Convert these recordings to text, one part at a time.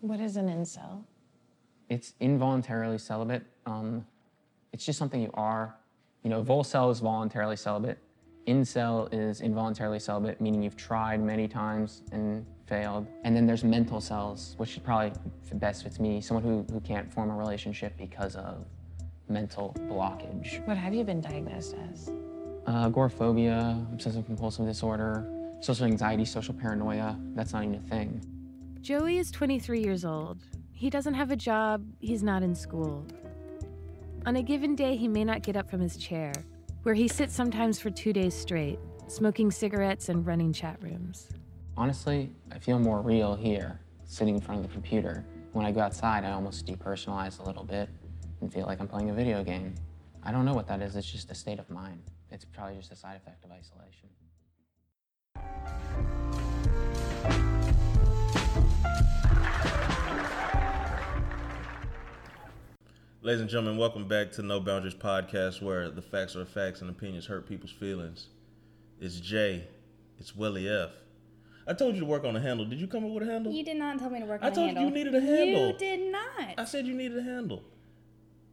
What is an incel? It's involuntarily celibate. Um, it's just something you are. You know, volcel is voluntarily celibate. Incel is involuntarily celibate, meaning you've tried many times and failed. And then there's mentalcels, which probably best fits me, someone who, who can't form a relationship because of mental blockage. What have you been diagnosed as? Uh, agoraphobia, obsessive compulsive disorder, social anxiety, social paranoia. That's not even a thing. Joey is 23 years old. He doesn't have a job, he's not in school. On a given day, he may not get up from his chair, where he sits sometimes for two days straight, smoking cigarettes and running chat rooms. Honestly, I feel more real here, sitting in front of the computer. When I go outside, I almost depersonalize a little bit and feel like I'm playing a video game. I don't know what that is, it's just a state of mind. It's probably just a side effect of isolation. Ladies and gentlemen, welcome back to No Boundaries Podcast, where the facts are facts and opinions hurt people's feelings. It's Jay. It's Willie F. I told you to work on a handle. Did you come up with a handle? You did not tell me to work I on a handle. I told you you needed a handle. You did not. I said you needed a handle.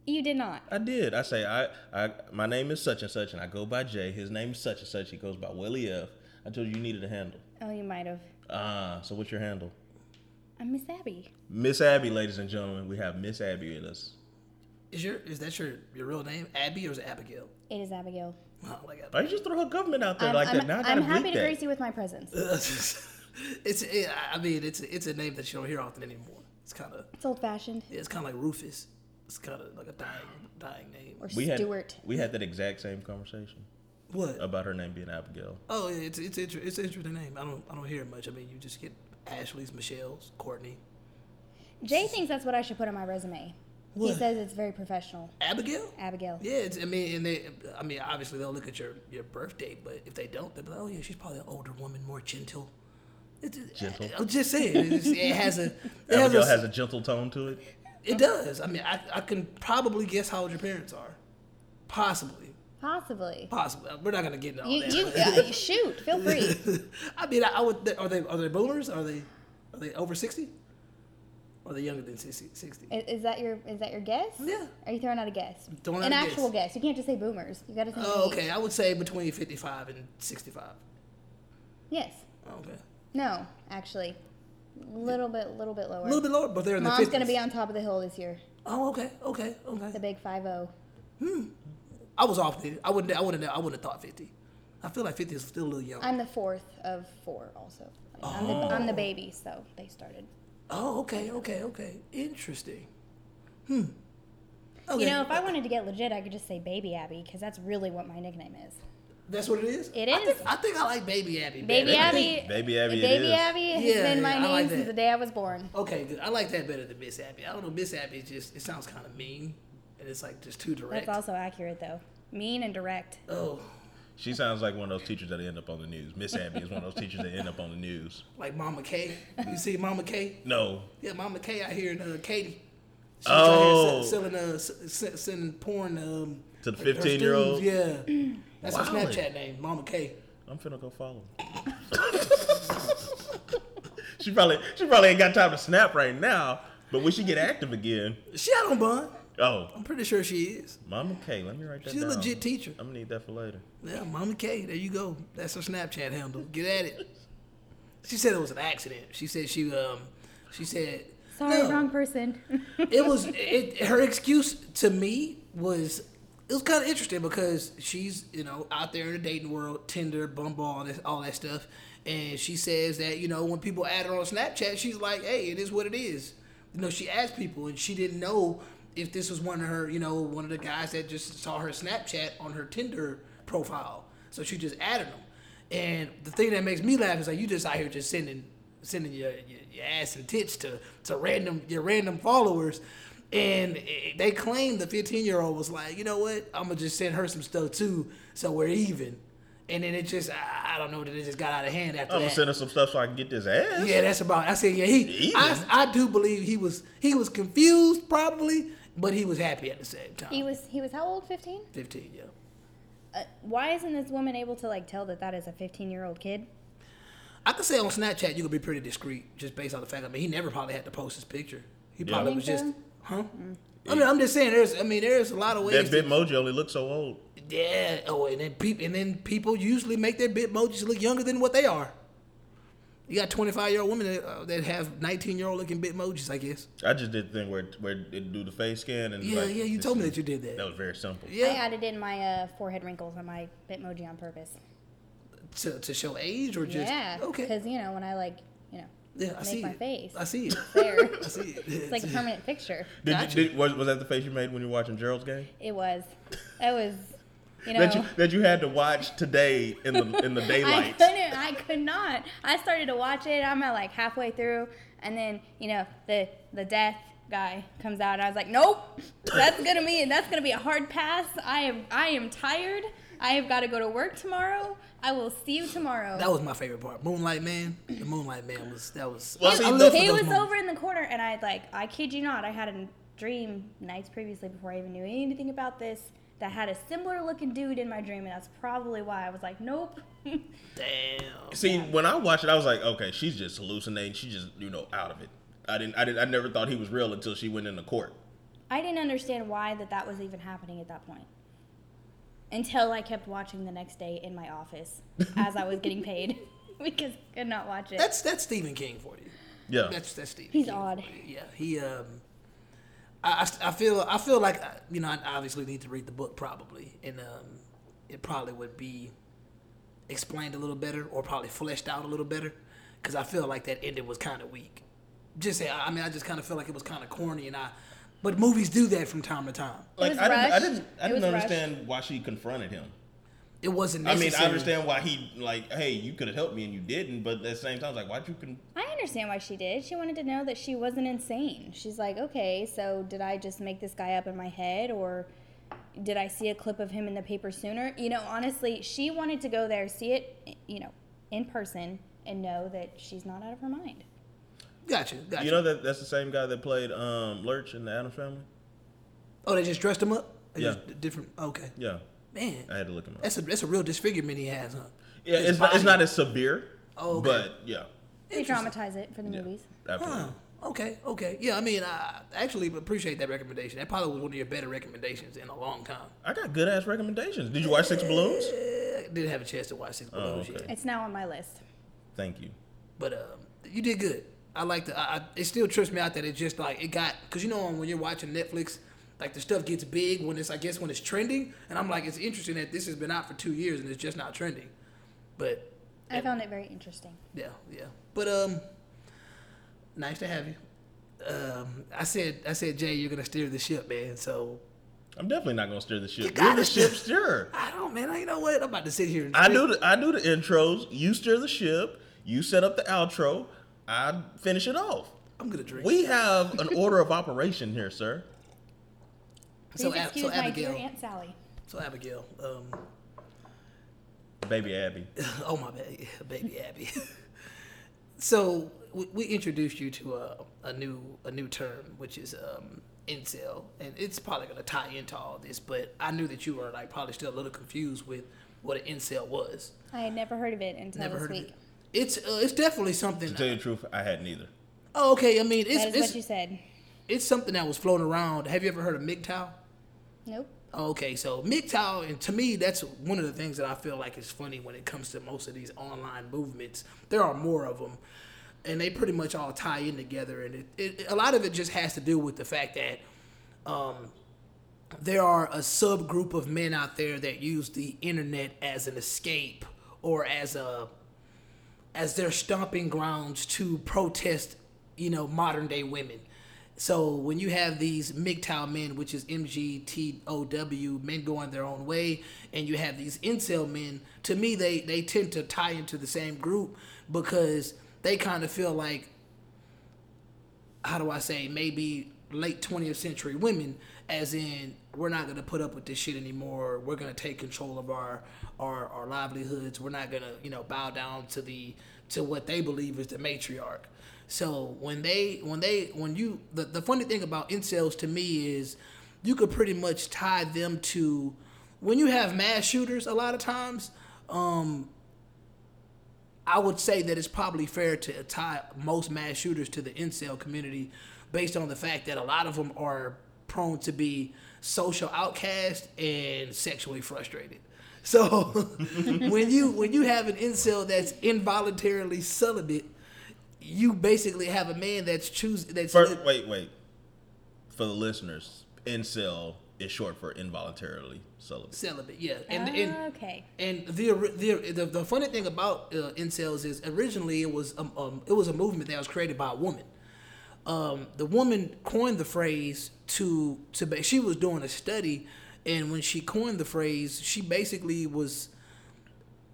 you did not. I did. I say I, I my name is such and such, and I go by Jay. His name is such and such. He goes by Willie F. I told you you needed a handle. Oh, you might have. Ah, so what's your handle? I'm Miss Abby. Miss Abby, ladies and gentlemen. We have Miss Abby with us. Is your is that your your real name, Abby, or is it Abigail? It is Abigail. Oh, like Why you just throw her government out there I'm, like I'm, that? Now I gotta I'm happy to that. grace you with my presence. it's it, I mean it's it's a name that you don't hear often anymore. It's kind of It's old fashioned. yeah, it's kind of like Rufus. It's kind of like a dying dying name. Or we had Stuart. we had that exact same conversation What? about her name being Abigail. Oh, yeah, it's it's inter- it's an interesting name. I don't I don't hear it much. I mean, you just get Ashley's, Michelle's, Courtney, Jay thinks that's what I should put on my resume. He says it's very professional. Abigail. Abigail. Yeah, it's, I mean, and they, I mean, obviously they'll look at your your birth date, but if they don't, they'll be like, oh yeah, she's probably an older woman, more gentle. It's, Gentle. I'm just saying, it's, it has a, it has Abigail a, has a gentle tone to it. It does. I mean, I, I can probably guess how old your parents are. Possibly. Possibly. Possibly. We're not gonna get into all You, that. you uh, shoot. Feel free. I mean, I, I would. Are they are they boomers? Are they are they over sixty? Or are they younger than 60? 60? Is, is that your is that your guess? Yeah. Are you throwing out a guess? Throwing out An actual guess. guess. You can't just say boomers. You got to say. Oh, age. okay. I would say between fifty-five and sixty-five. Yes. Okay. No, actually, a little bit, little bit lower. A little bit lower, but they're in Mom's the 50s. gonna be on top of the hill this year. Oh, okay, okay, okay. The big five oh. zero. Hmm. I was off. there. I wouldn't. I wouldn't. I wouldn't have thought fifty. I feel like fifty is still a little young. I'm the fourth of four, also. Like, I'm, the, oh. I'm the baby, so they started. Oh, okay, okay, okay. Interesting. Hmm. Okay. You know, if I wanted to get legit, I could just say Baby Abby, because that's really what my nickname is. that's what it is. It I think I, think I like Baby Abby. Baby better. Abby. Baby Abby Baby is. Abby has Yeah, been my I name like since the day I was born. Okay, good. I like that better than Miss Abby. I don't know. Miss Abby is just it sounds kind of mean, and it's like just too direct. That's also accurate, though. Mean and direct. Oh, She sounds like one of those teachers that end up on the news. Miss Abby is one of those teachers that end up on the news. like Mama K. You see Mama K? No. Yeah, Mama K out here in uh, Katy. She's Oh. out here se- selling uh, sending porn um, To the her 15-year-old? students, Yeah, that's her Snapchat name, Mama K. I'm finna go follow. she probably she probably ain't got time to snap right now. But when she get active again, She out on bond. Oh, I'm pretty sure she is. Mama K, let me write that down. She's a legit teacher. I'm gonna need that for later. Yeah, Mama K. There you go. That's her Snapchat handle. Get at it. She said it was an accident. She said she um she said Sorry, no. wrong person. it was it, her excuse to me was it was kind of interesting because she's you know out there in the dating world, Tinder, Bumble, all that, all that stuff, and she says that you know when people add her on Snapchat, she's like, hey, it is what it is. You know, she asked people, and she didn't know if this was one of her, you know, one of the guys that just saw her Snapchat on her Tinder profile, so she just added them. And the thing that makes me laugh is like you just out here just sending sending your, your, your ass and tits to, to random your random followers. And they claim the 15 year old was like, you know what? I'm gonna just send her some stuff too, so we're even. And then it just, I, I don't know that it just got out of hand after that. I'm gonna that. send her some stuff so I can get this ass. Yeah, that's about. It. I said, yeah, he. Even? I, I do believe he was he was confused probably, but he was happy at the same time. he was he was how old? Fifteen. 15, yeah. Uh, why isn't this woman able to like tell that that is a fifteen year old kid? I could say on Snapchat you could be pretty discreet just based on the fact. I mean, he never probably had to post his picture. He Yeah. probably was think just, so? huh? I mean, I'm just saying. There's, I mean, there's a lot of ways. That to- Bitmoji only looks so old. Yeah. Oh, and then people and then people usually make their bitmojis look younger than what they are. You got 25 year old women that, uh, that have 19 year old looking bitmojis, I guess. I just did the thing where where it do the face scan and Yeah, like, yeah. You told me that you did that. That was very simple. Yeah, I Yeah. added in my uh, forehead wrinkles on my Bitmoji on purpose. To, to show age or just yeah. okay. Because you know when I like, you know, Yeah, I make see my it. face. I see it. there. I see it. It's like a permanent fixture. Did Gotcha. you, did, was, was that the face you made when you were watching Gerald's game? It was. That was. You know. That you that you had to watch today in the in the daylight. I daylight. couldn't. I could not. I started to watch it. I'm at like halfway through, and then you know the the death guy comes out, and I was like, nope, that's gonna be that's gonna be a hard pass. I am I am tired. I have got to go to work tomorrow. I will see you tomorrow. That was my favorite part. Moonlight Man. The Moonlight Man was that was. Well, I- see, I the- live for he was moments. over in the corner, and I like I kid you not, I had a dream nights previously before I even knew anything about this that had a similar looking dude in my dream, and that's probably why I was like, nope. Damn. See, when I watched it, I was like, okay, she's just hallucinating. She's just you know out of it. I didn't I didn't I never thought he was real until she went into court. I didn't understand why that that was even happening at that point. Until I kept watching the next day in my office as I was getting paid because I could not watch it. That's that's Stephen King for you. Yeah. That's that's Stephen. He's King odd. for you. Yeah, he. Um, I, I, I feel I feel like uh, you know I obviously need to read the book probably, and um, it probably would be explained a little better or probably fleshed out a little better, because I feel like that ending was kind of weak. Just say I mean I just kind of feel like it was kind of corny, and I. But movies do that from time to time. like was I didn't I didn't I It didn't was rushed. understand why she confronted him. It wasn't I mean, I understand why he like, hey, you could have helped me and you didn't, but at the same time, it's like, why'd you con- I understand why she did. She wanted to know that she wasn't insane. She's like, okay, so did I just make this guy up in my head or did I see a clip of him in the paper sooner? You know, honestly, she wanted to go there, see it, you know, in person and know that she's not out of her mind. Gotcha. Gotcha. You know that that's the same guy that played um, Lurch in the Addams Family. oh, they just dressed him up. They Yeah. just different. Okay. Yeah, Man, I had to look him up. that's a that's a real disfigurement he has, huh? Yeah, His it's not, it's not as severe, Oh, okay. but yeah, They dramatize it for the movies. absolutely. Huh. Okay. Okay. Yeah. I mean, I actually appreciate that recommendation. That probably was one of your better recommendations in a long time. I got good ass recommendations. Did you watch Six Balloons? I didn't have a chance to watch Six Balloons okay. yet, It's now on my list. Thank you. but um, you did good. I like the. I, I, it still trips me out that it just like it got because you know when you're watching Netflix, like the stuff gets big when it's I guess when it's trending, and I'm like it's interesting that this has been out for two years and it's just not trending, but I found it very interesting. Yeah, yeah. But um, nice to have you. Um, I said, I said, Jay, you're gonna steer the ship, man. So I'm definitely not gonna steer the ship. gotta You're the ship steerer. I don't, man. I, you know what? I'm about to sit here. And I do the I do the intros. You steer the ship. You set up the outro. I finish it off. I'm gonna drink. We have an order of operation here, sir. Please so, Ab- excuse so my Abigail. dear Aunt Sally. So Abigail. Um, Baby Abby. oh my baby, baby Abby. so we, we introduced you to a, a new a new term, which is um, incel, and it's probably gonna tie into all this. But I knew that you were like probably still a little confused with what an incel was. I had never heard of it until Never this heard week. of it. It's uh, it's definitely something. To tell you the truth, I hadn't either. Oh, okay. I mean, it's That is it's, what you said. it's something that was floating around. Have you ever heard of MGTOW? Nope. Okay, so MGTOW, and to me, that's one of the things that I feel like is funny when it comes to most of these online movements. There are more of them, and they pretty much all tie in together. And it, it, a lot of it just has to do with the fact that um, there are a subgroup of men out there that use the internet as an escape or as a as their stomping grounds to protest, you know, modern day women. So when you have these MGTOW men, which is MGTOW, men going their own way, and you have these incel men, to me they they tend to tie into the same group because they kind of feel like how do I say, maybe late 20th century women, as in, we're not going to put up with this shit anymore. We're going to take control of our, our, our livelihoods. We're not going to, you know, bow down to the, to what they believe is the matriarch. So when they, when they, when you, the, the funny thing about incels to me is you could pretty much tie them to, when you have mass shooters a lot of times, um, I would say that it's probably fair to tie most mass shooters to the incel community based on the fact that a lot of them are prone to be social outcast and sexually frustrated. So when you when you have an incel that's involuntarily celibate, you basically have a man that's choosing that's First, wait, wait. For the listeners, incel is short for involuntarily celibate. celibate. Yeah, and and okay. And the, the the the funny thing about uh, incels is originally it was um, um it was a movement that was created by a woman. Um, the woman coined the phrase to to ba- she was doing a study, and when she coined the phrase, she basically was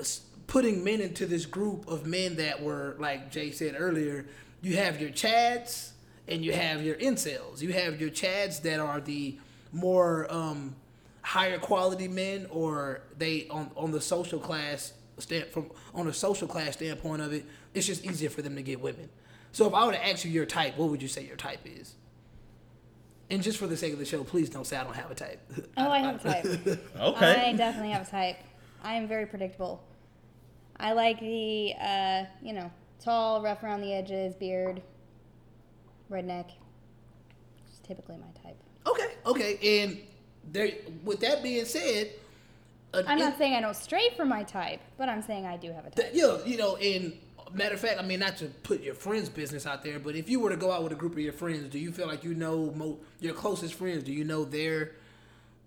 s- putting men into this group of men that were like Jay said earlier. You have your chads and you have your incels. You have your chads that are the more um, higher quality men, or they on on the social class stand from on a social class standpoint of it. It's just easier for them to get women. So if I were to ask you your type, what would you say your type is? And just for the sake of the show, please don't say I don't have a type. Oh, I have a type. Okay. I definitely have a type. I am very predictable. I like the, uh, you know, tall, rough around the edges, beard, redneck. It's typically my type. Okay, okay, and there. With that being said, an I'm not in- saying I don't stray from my type, but I'm saying I do have a type. Yeah, you know, and matter of fact, I mean, not to put your friends' business out there, but if you were to go out with a group of your friends, do you feel like you know mo- your closest friends? Do you know their,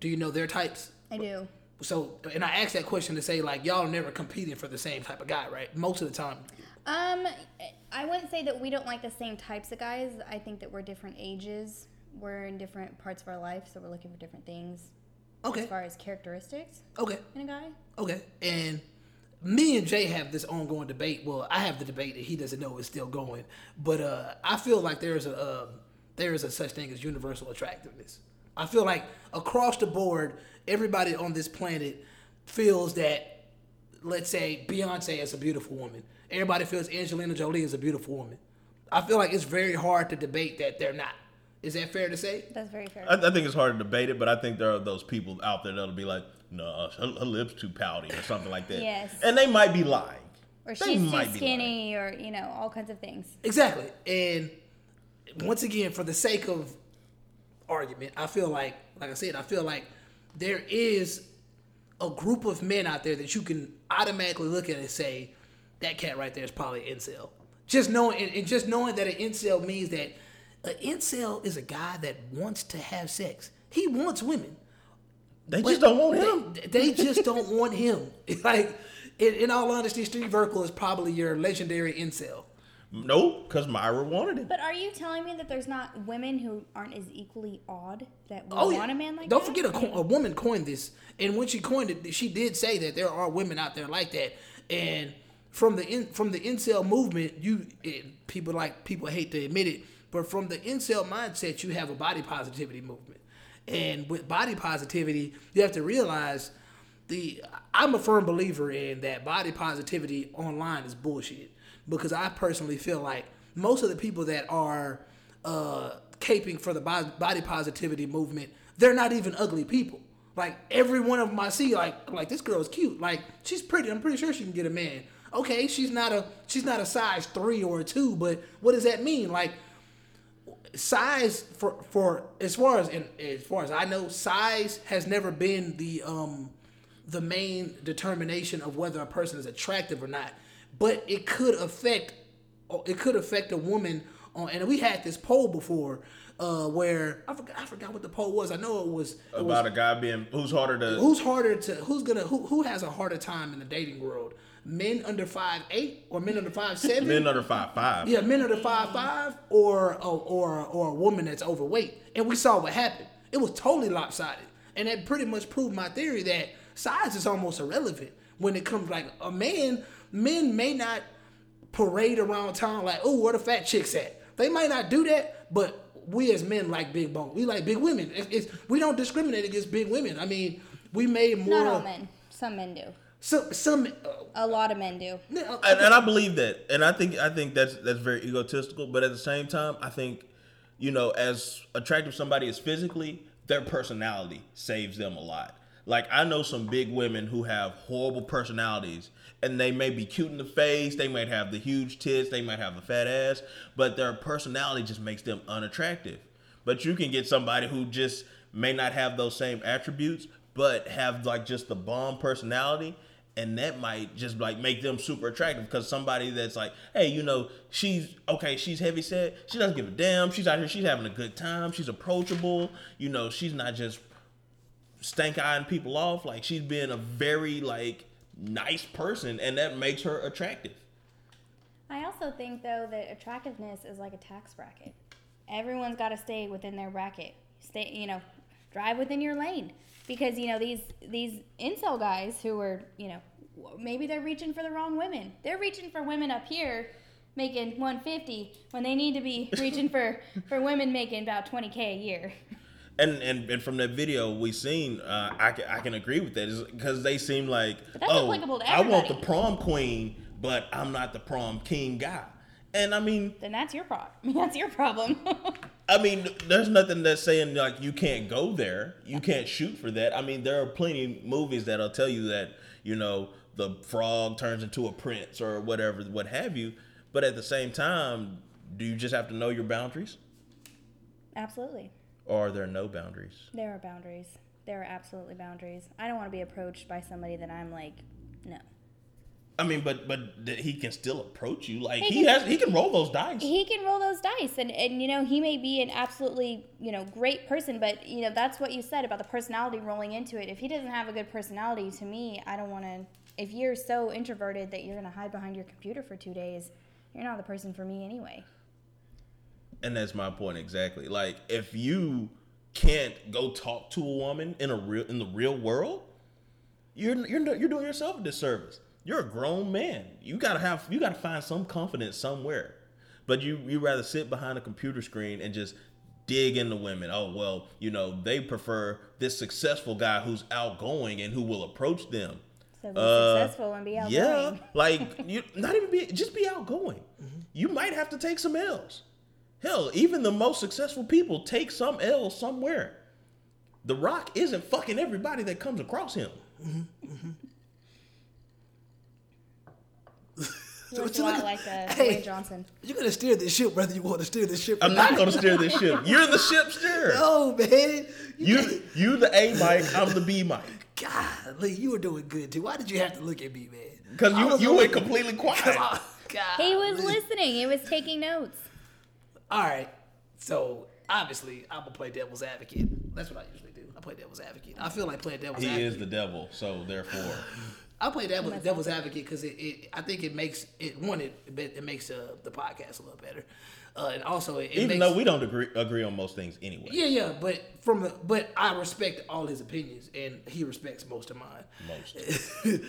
do you know their types? I do. So, and I asked that question to say like y'all never competing for the same type of guy, right? Most of the time. Um, I wouldn't say that we don't like the same types of guys. I think that we're different ages. We're in different parts of our life, so we're looking for different things Okay, as far as characteristics okay, in a guy. okay. And me and Jay have this ongoing debate. Well, I have the debate that he doesn't know is still going, but uh, I feel like there's a uh, there is a such thing as universal attractiveness. I feel like across the board, everybody on this planet feels that, let's say, Beyonce is a beautiful woman. Everybody feels Angelina Jolie is a beautiful woman. I feel like it's very hard to debate that they're not. Is that fair to say? That's very fair. I, I think it's hard to debate it, but I think there are those people out there that'll be like, no, her, her lips too pouty or something like that. Yes. And they might be lying. or they she's too might be skinny, or you know, all kinds of things. Exactly. And once again, for the sake of argument, I feel like, like I said, I feel like there is a group of men out there that you can automatically look at and say, that cat right there is probably an incel. Just knowing, and, and just knowing that an incel means that an incel is a guy that wants to have sex. He wants women. They just don't want him. They, they just don't want him. Like, in, in all honesty, Steve Urkel is probably your legendary incel. No, because Myra wanted it. But are you telling me that there's not women who aren't as equally odd that would Oh, yeah. want a man like that? Don't that? forget, a, co- a woman coined this, and when she coined it, she did say that there are women out there like that. And from the in, from the incel movement, you it, people like people hate to admit it, but from the incel mindset, you have a body positivity movement. And with body positivity, you have to realize the I'm a firm believer in that body positivity online is bullshit because I personally feel like most of the people that are uh, caping for the body positivity movement, they're not even ugly people. Like every one of them I see, like like this girl is cute. Like she's pretty. I'm pretty sure she can get a man. Okay, she's not a she's not a size three or a two, but what does that mean? Like size for for as far as and as far as I know, size has never been the um the main determination of whether a person is attractive or not. But it could affect it could affect a woman on and we had this poll before uh where I forgot I forgot what the poll was. I know it was, it was About a guy being who's harder to. who's harder to who's gonna who who has a harder time in the dating world? Men under five eight or men under five seven? Men under five five. Yeah, men under five five or or or or a woman that's overweight, and we saw what happened. It was totally lopsided, and that pretty much proved my theory that size is almost irrelevant when it comes like a man. Men may not parade around town like, oh, where the fat chicks at? They might not do that, but we as men like big bone. We like big women. It's, it's, we don't discriminate against big women. I mean, we made more. Not all men. Some men do. Some some. Uh, A lot of men do. uh, and, and I believe that, and I think I think that's that's very egotistical. But at the same time, I think, you know, as attractive somebody is physically, their personality saves them a lot. Like I know some big women who have horrible personalities and they may be cute in the face, they might have the huge tits, they might have a fat ass, but their personality just makes them unattractive. But you can get somebody who just may not have those same attributes, but have like just the bomb personality and that might just like make them super attractive because somebody that's like, hey, you know, she's okay, she's heavy set, she doesn't give a damn, she's out here, she's having a good time, she's approachable, you know, she's not just stank eyeing people off, like she's being a very like nice person, and that makes her attractive. I also think though that attractiveness is like a tax bracket. Everyone's got to stay within their bracket. Stay, you know, drive within your lane because you know these these incel guys who are you know maybe they're reaching for the wrong women. They're reaching for women up here making 150 when they need to be reaching for for women making about 20k a year. And, and and from that video we've seen, uh, I can I can agree with that because they seem like oh I want the prom queen, but I'm not the prom king guy. And I mean, Then that's your problem. That's your problem. I mean, there's nothing that's saying like you can't go there, you can't shoot for that. I mean, there are plenty of movies that'll tell you that you know the frog turns into a prince or whatever, what have you. But at the same time, do you just have to know your boundaries, Absolutely. Or are there no boundaries? There are boundaries. There are absolutely boundaries. I don't want to be approached by somebody that I'm like, no. I mean, but but th- he can still approach you. Like He he can- has, he can roll those dice. He can roll those dice, and and you know he may be an absolutely you know great person, but you know that's what you said about the personality rolling into it. If he doesn't have a good personality, to me, I don't want to. If you're so introverted that you're gonna hide behind your computer for two days, you're not the person for me anyway. And that's my point exactly. Like if you can't go talk to a woman in a real in the real world, you're you're you're doing yourself a disservice. You're a grown man. You gotta have you gotta find some confidence somewhere. But you you rather sit behind a computer screen and just dig into women. Oh well, you know they prefer this successful guy who's outgoing and who will approach them. So be Uh, successful and be outgoing. Yeah, like you not even be just be outgoing. You might have to take some L's. Hell, even the most successful people take some L somewhere. The Rock isn't fucking everybody that comes across him. He looks So a lot look- like uh, Hey. Dwayne Johnson. You're gonna steer this ship whether you want to steer this ship. I'm not gonna steer this ship. You're the ship steer. No, man. You you the A mic, I'm the B mic. Golly, you were doing good too. Why did you have to look at me, man? Cause you was you only- went completely quiet. God. He was listening. He was taking notes. All right. So obviously, I'm gonna play devil's advocate. That's what I usually do. I play devil's advocate. I feel like playing devil's advocate. He advocate. is the devil, so therefore. I play devil, devil's advocate because it, it, I think it makes it one it it makes uh, the podcast a little better, uh, and also it, it Even makes, though we don't agree agree on most things anyway. yeah yeah, but from the but I respect all his opinions and he respects most of mine. Most.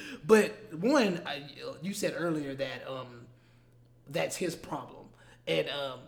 but one, I, you said earlier that um, that's his problem, and um,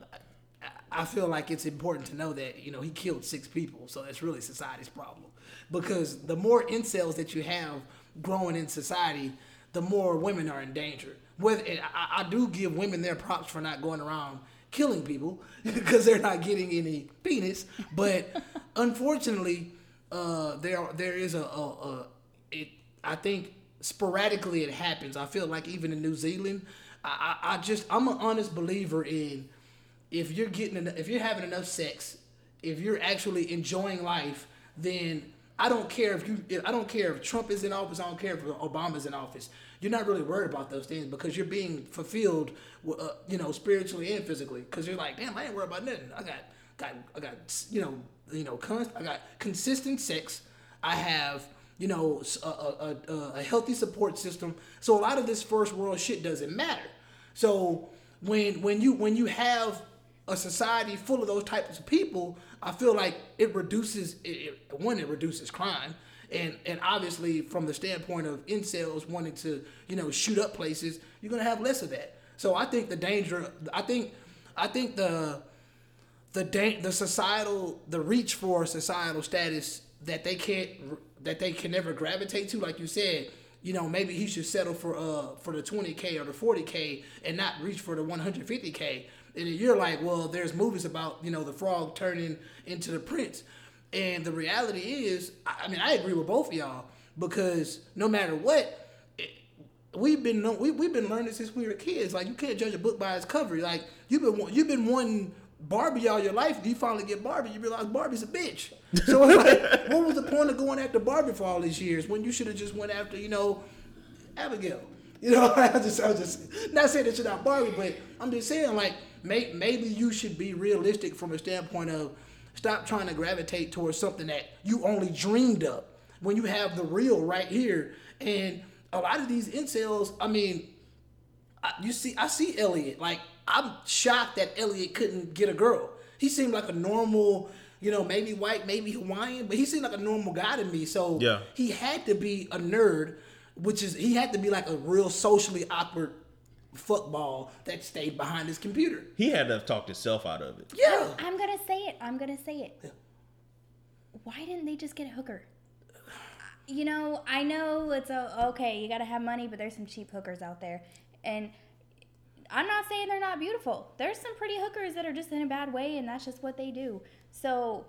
I, feel like it's important to know that you know he killed six people, so it's really society's problem. Because the more incels that you have growing in society, the more women are in danger. Whether I, I do give women their props for not going around killing people because they're not getting any penis, but unfortunately, uh, there there is a, a, a it. I think sporadically it happens. I feel like even in New Zealand, I, I, I just I'm an honest believer in if you're getting if you're having enough sex, if you're actually enjoying life, then I don't care if you I don't care if Trump is in office, I don't care if Obama's in office. You're not really worried about those things because you're being fulfilled, uh, you know, spiritually and physically. Because you're like, damn, I ain't worried about nothing. I got, got, I got, you know, you know, I got consistent sex. I have, you know, a, a, a, a healthy support system. So a lot of this first world shit doesn't matter. So when when you when you have a society full of those types of people, I feel like it reduces it, it, one it reduces crime. And, and obviously from the standpoint of incels wanting to you know shoot up places you're gonna have less of that so i think the danger i think i think the the da- the societal the reach for societal status that they can't that they can never gravitate to like you said you know maybe he should settle for uh for the 20k or the 40k and not reach for the 150k and then you're like well there's movies about you know the frog turning into the prince And the reality is, I mean, I agree with both of y'all because no matter what, it- we've been we we've been learning since we were kids. Like you can't judge a book by its cover. Like you've been you've been wanting Barbie all your life. You finally get Barbie, you realize Barbie's a bitch. So like, what was the point of going after Barbie for all these years when you should have just went after you know Abigail? You know, I just I was just not saying that you're not Barbie, but I'm just saying like may, maybe you should be realistic from a standpoint of stop trying to gravitate towards something that you only dreamed of when you have the real right here. And a lot of these incels, I mean, I, you see, I see Elliot. Like, I'm shocked that Elliot couldn't get a girl. He seemed like a normal, you know, maybe white, maybe Hawaiian, but he seemed like a normal guy to me. So Yeah. he had to be a nerd, which is he had to be like a real socially awkward fuckball that stayed behind his computer. He had to have talked himself out of it. Yeah. I'm gonna say it. I'm gonna say it. Why didn't they just get a hooker? You know, I know it's a okay. You gotta have money, but there's some cheap hookers out there, and I'm not saying they're not beautiful. There's some pretty hookers that are just in a bad way, and that's just what they do. So,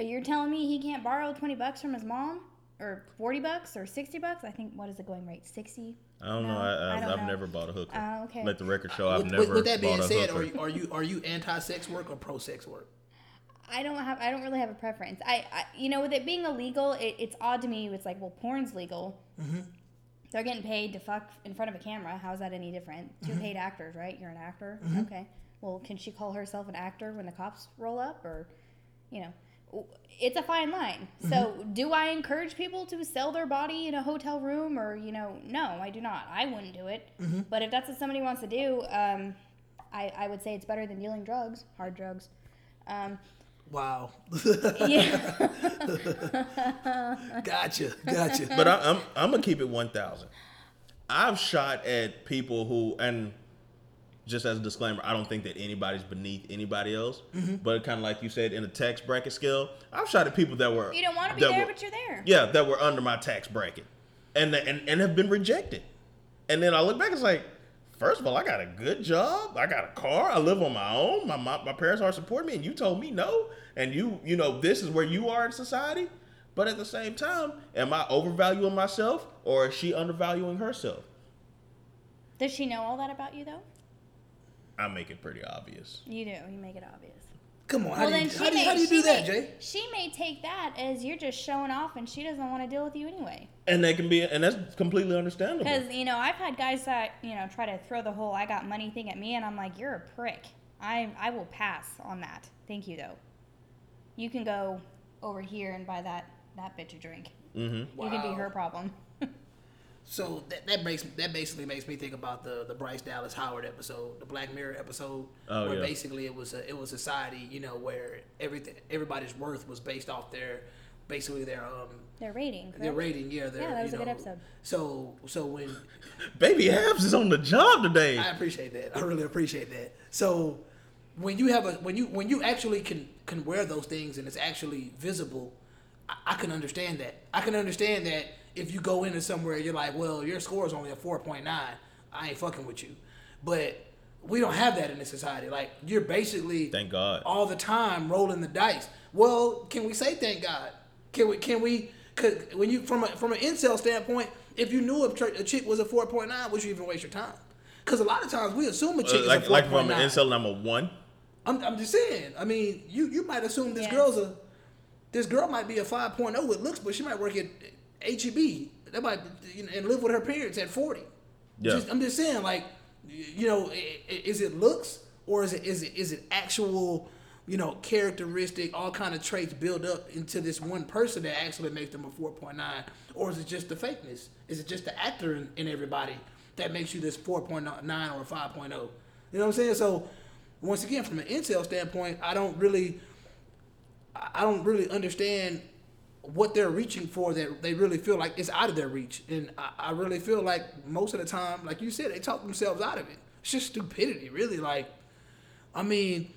you're telling me he can't borrow 20 bucks from his mom, or 40 bucks, or 60 bucks? I think what is the going rate? 60. I don't know. No, I, I I've, don't I've know. never bought a hooker. Oh, okay. Let the record show I've With, never with, with that being bought a said, hooker. are you, are you are you anti-sex work or pro-sex work? I don't have. I don't really have a preference. I, I you know, with it being illegal, it, it's odd to me. It's like, well, porn's legal. Mm-hmm. They're getting paid to fuck in front of a camera. How's that any different? Two mm-hmm. paid actors, right? You're an actor. Mm-hmm. Okay. Well, can she call herself an actor when the cops roll up, or, you know, w- it's a fine line. So, do I encourage people to sell their body in a hotel room, or you know, no, I do not. I wouldn't do it. But if that's what somebody wants to do, um, I, I would say it's better than dealing drugs, hard drugs. Um, Wow. yeah. gotcha. Gotcha. but I, I'm I'm gonna keep it one thousand. I've shot at people who, and just as a disclaimer, I don't think that anybody's beneath anybody else. Mm-hmm. But kind of like you said in the tax bracket scale, I've shot at people that were You don't want to be there, were- but you're there. Yeah, that were under my tax bracket, and and and have been rejected. And then I look back, and it's like, first of all, I got a good job, I got a car, I live on my own, my my, my parents aren't supporting me, and you told me no, and you you know this is where you are in society. But at the same time, am I overvaluing myself, or is she undervaluing herself? Does she know all that about you though? I make it pretty obvious. You do. You make it obvious. Come on. How well, do you, then she how do you, how do you do that, may- Jay? She may take that as you're just showing off, and she doesn't want to deal with you anyway. And that can be, and that's completely understandable. Because you know, I've had guys that you know try to throw the whole "I got money" thing at me, and I'm like, "You're a prick. I I will pass on that. Thank you though. You can go over here and buy that that bitch a drink. Mm-hmm. You can be her problem." So that, that makes that basically makes me think about the the Bryce Dallas Howard episode, the Black Mirror episode, Oh, where yeah. basically it was a it was society, you know, where everything everybody's worth was based off their basically their um Their rating. their rating, yeah. Their, Yeah, that was you a good episode. So so when Baby Habs is on the job today. I appreciate that. I really appreciate that. So when you have a when you when you actually can can wear those things and it's actually visible, I, I can understand that. I can understand that if you go into somewhere you're like, well, your score is only a four point nine. I ain't fucking with you. But we don't have that in this society. Like you're basically Thank God. all the time rolling the dice. Well, can we say thank God? Can we? Can we? Cause when you from a from an incel standpoint, if you knew a, tr- a chick was a four point nine, would you even waste your time? Because a lot of times we assume a chick is like a like four if I'm an nine. incel and I'm a one. I'm, I'm just saying. I mean, you you might assume this Yeah. girl's a this girl might be a 5.0 with looks, but she might work at HEB. That might you know, and live with her parents at 40. Yeah. Just, I'm just saying, like, you know, is it looks or is it is it is it actual, you know, characteristic, all kind of traits build up into this one person that actually makes them a 4.9, or is it just the fakeness? Is it just the actor in, in everybody that makes you this 4.9 or 5.0? You know what I'm saying? So, once again, from an incel standpoint, I don't really, I don't really understand what they're reaching for that they really feel like it's out of their reach. And I, I really feel like most of the time, like you said, they talk themselves out of it. It's just stupidity, really. Like, I mean,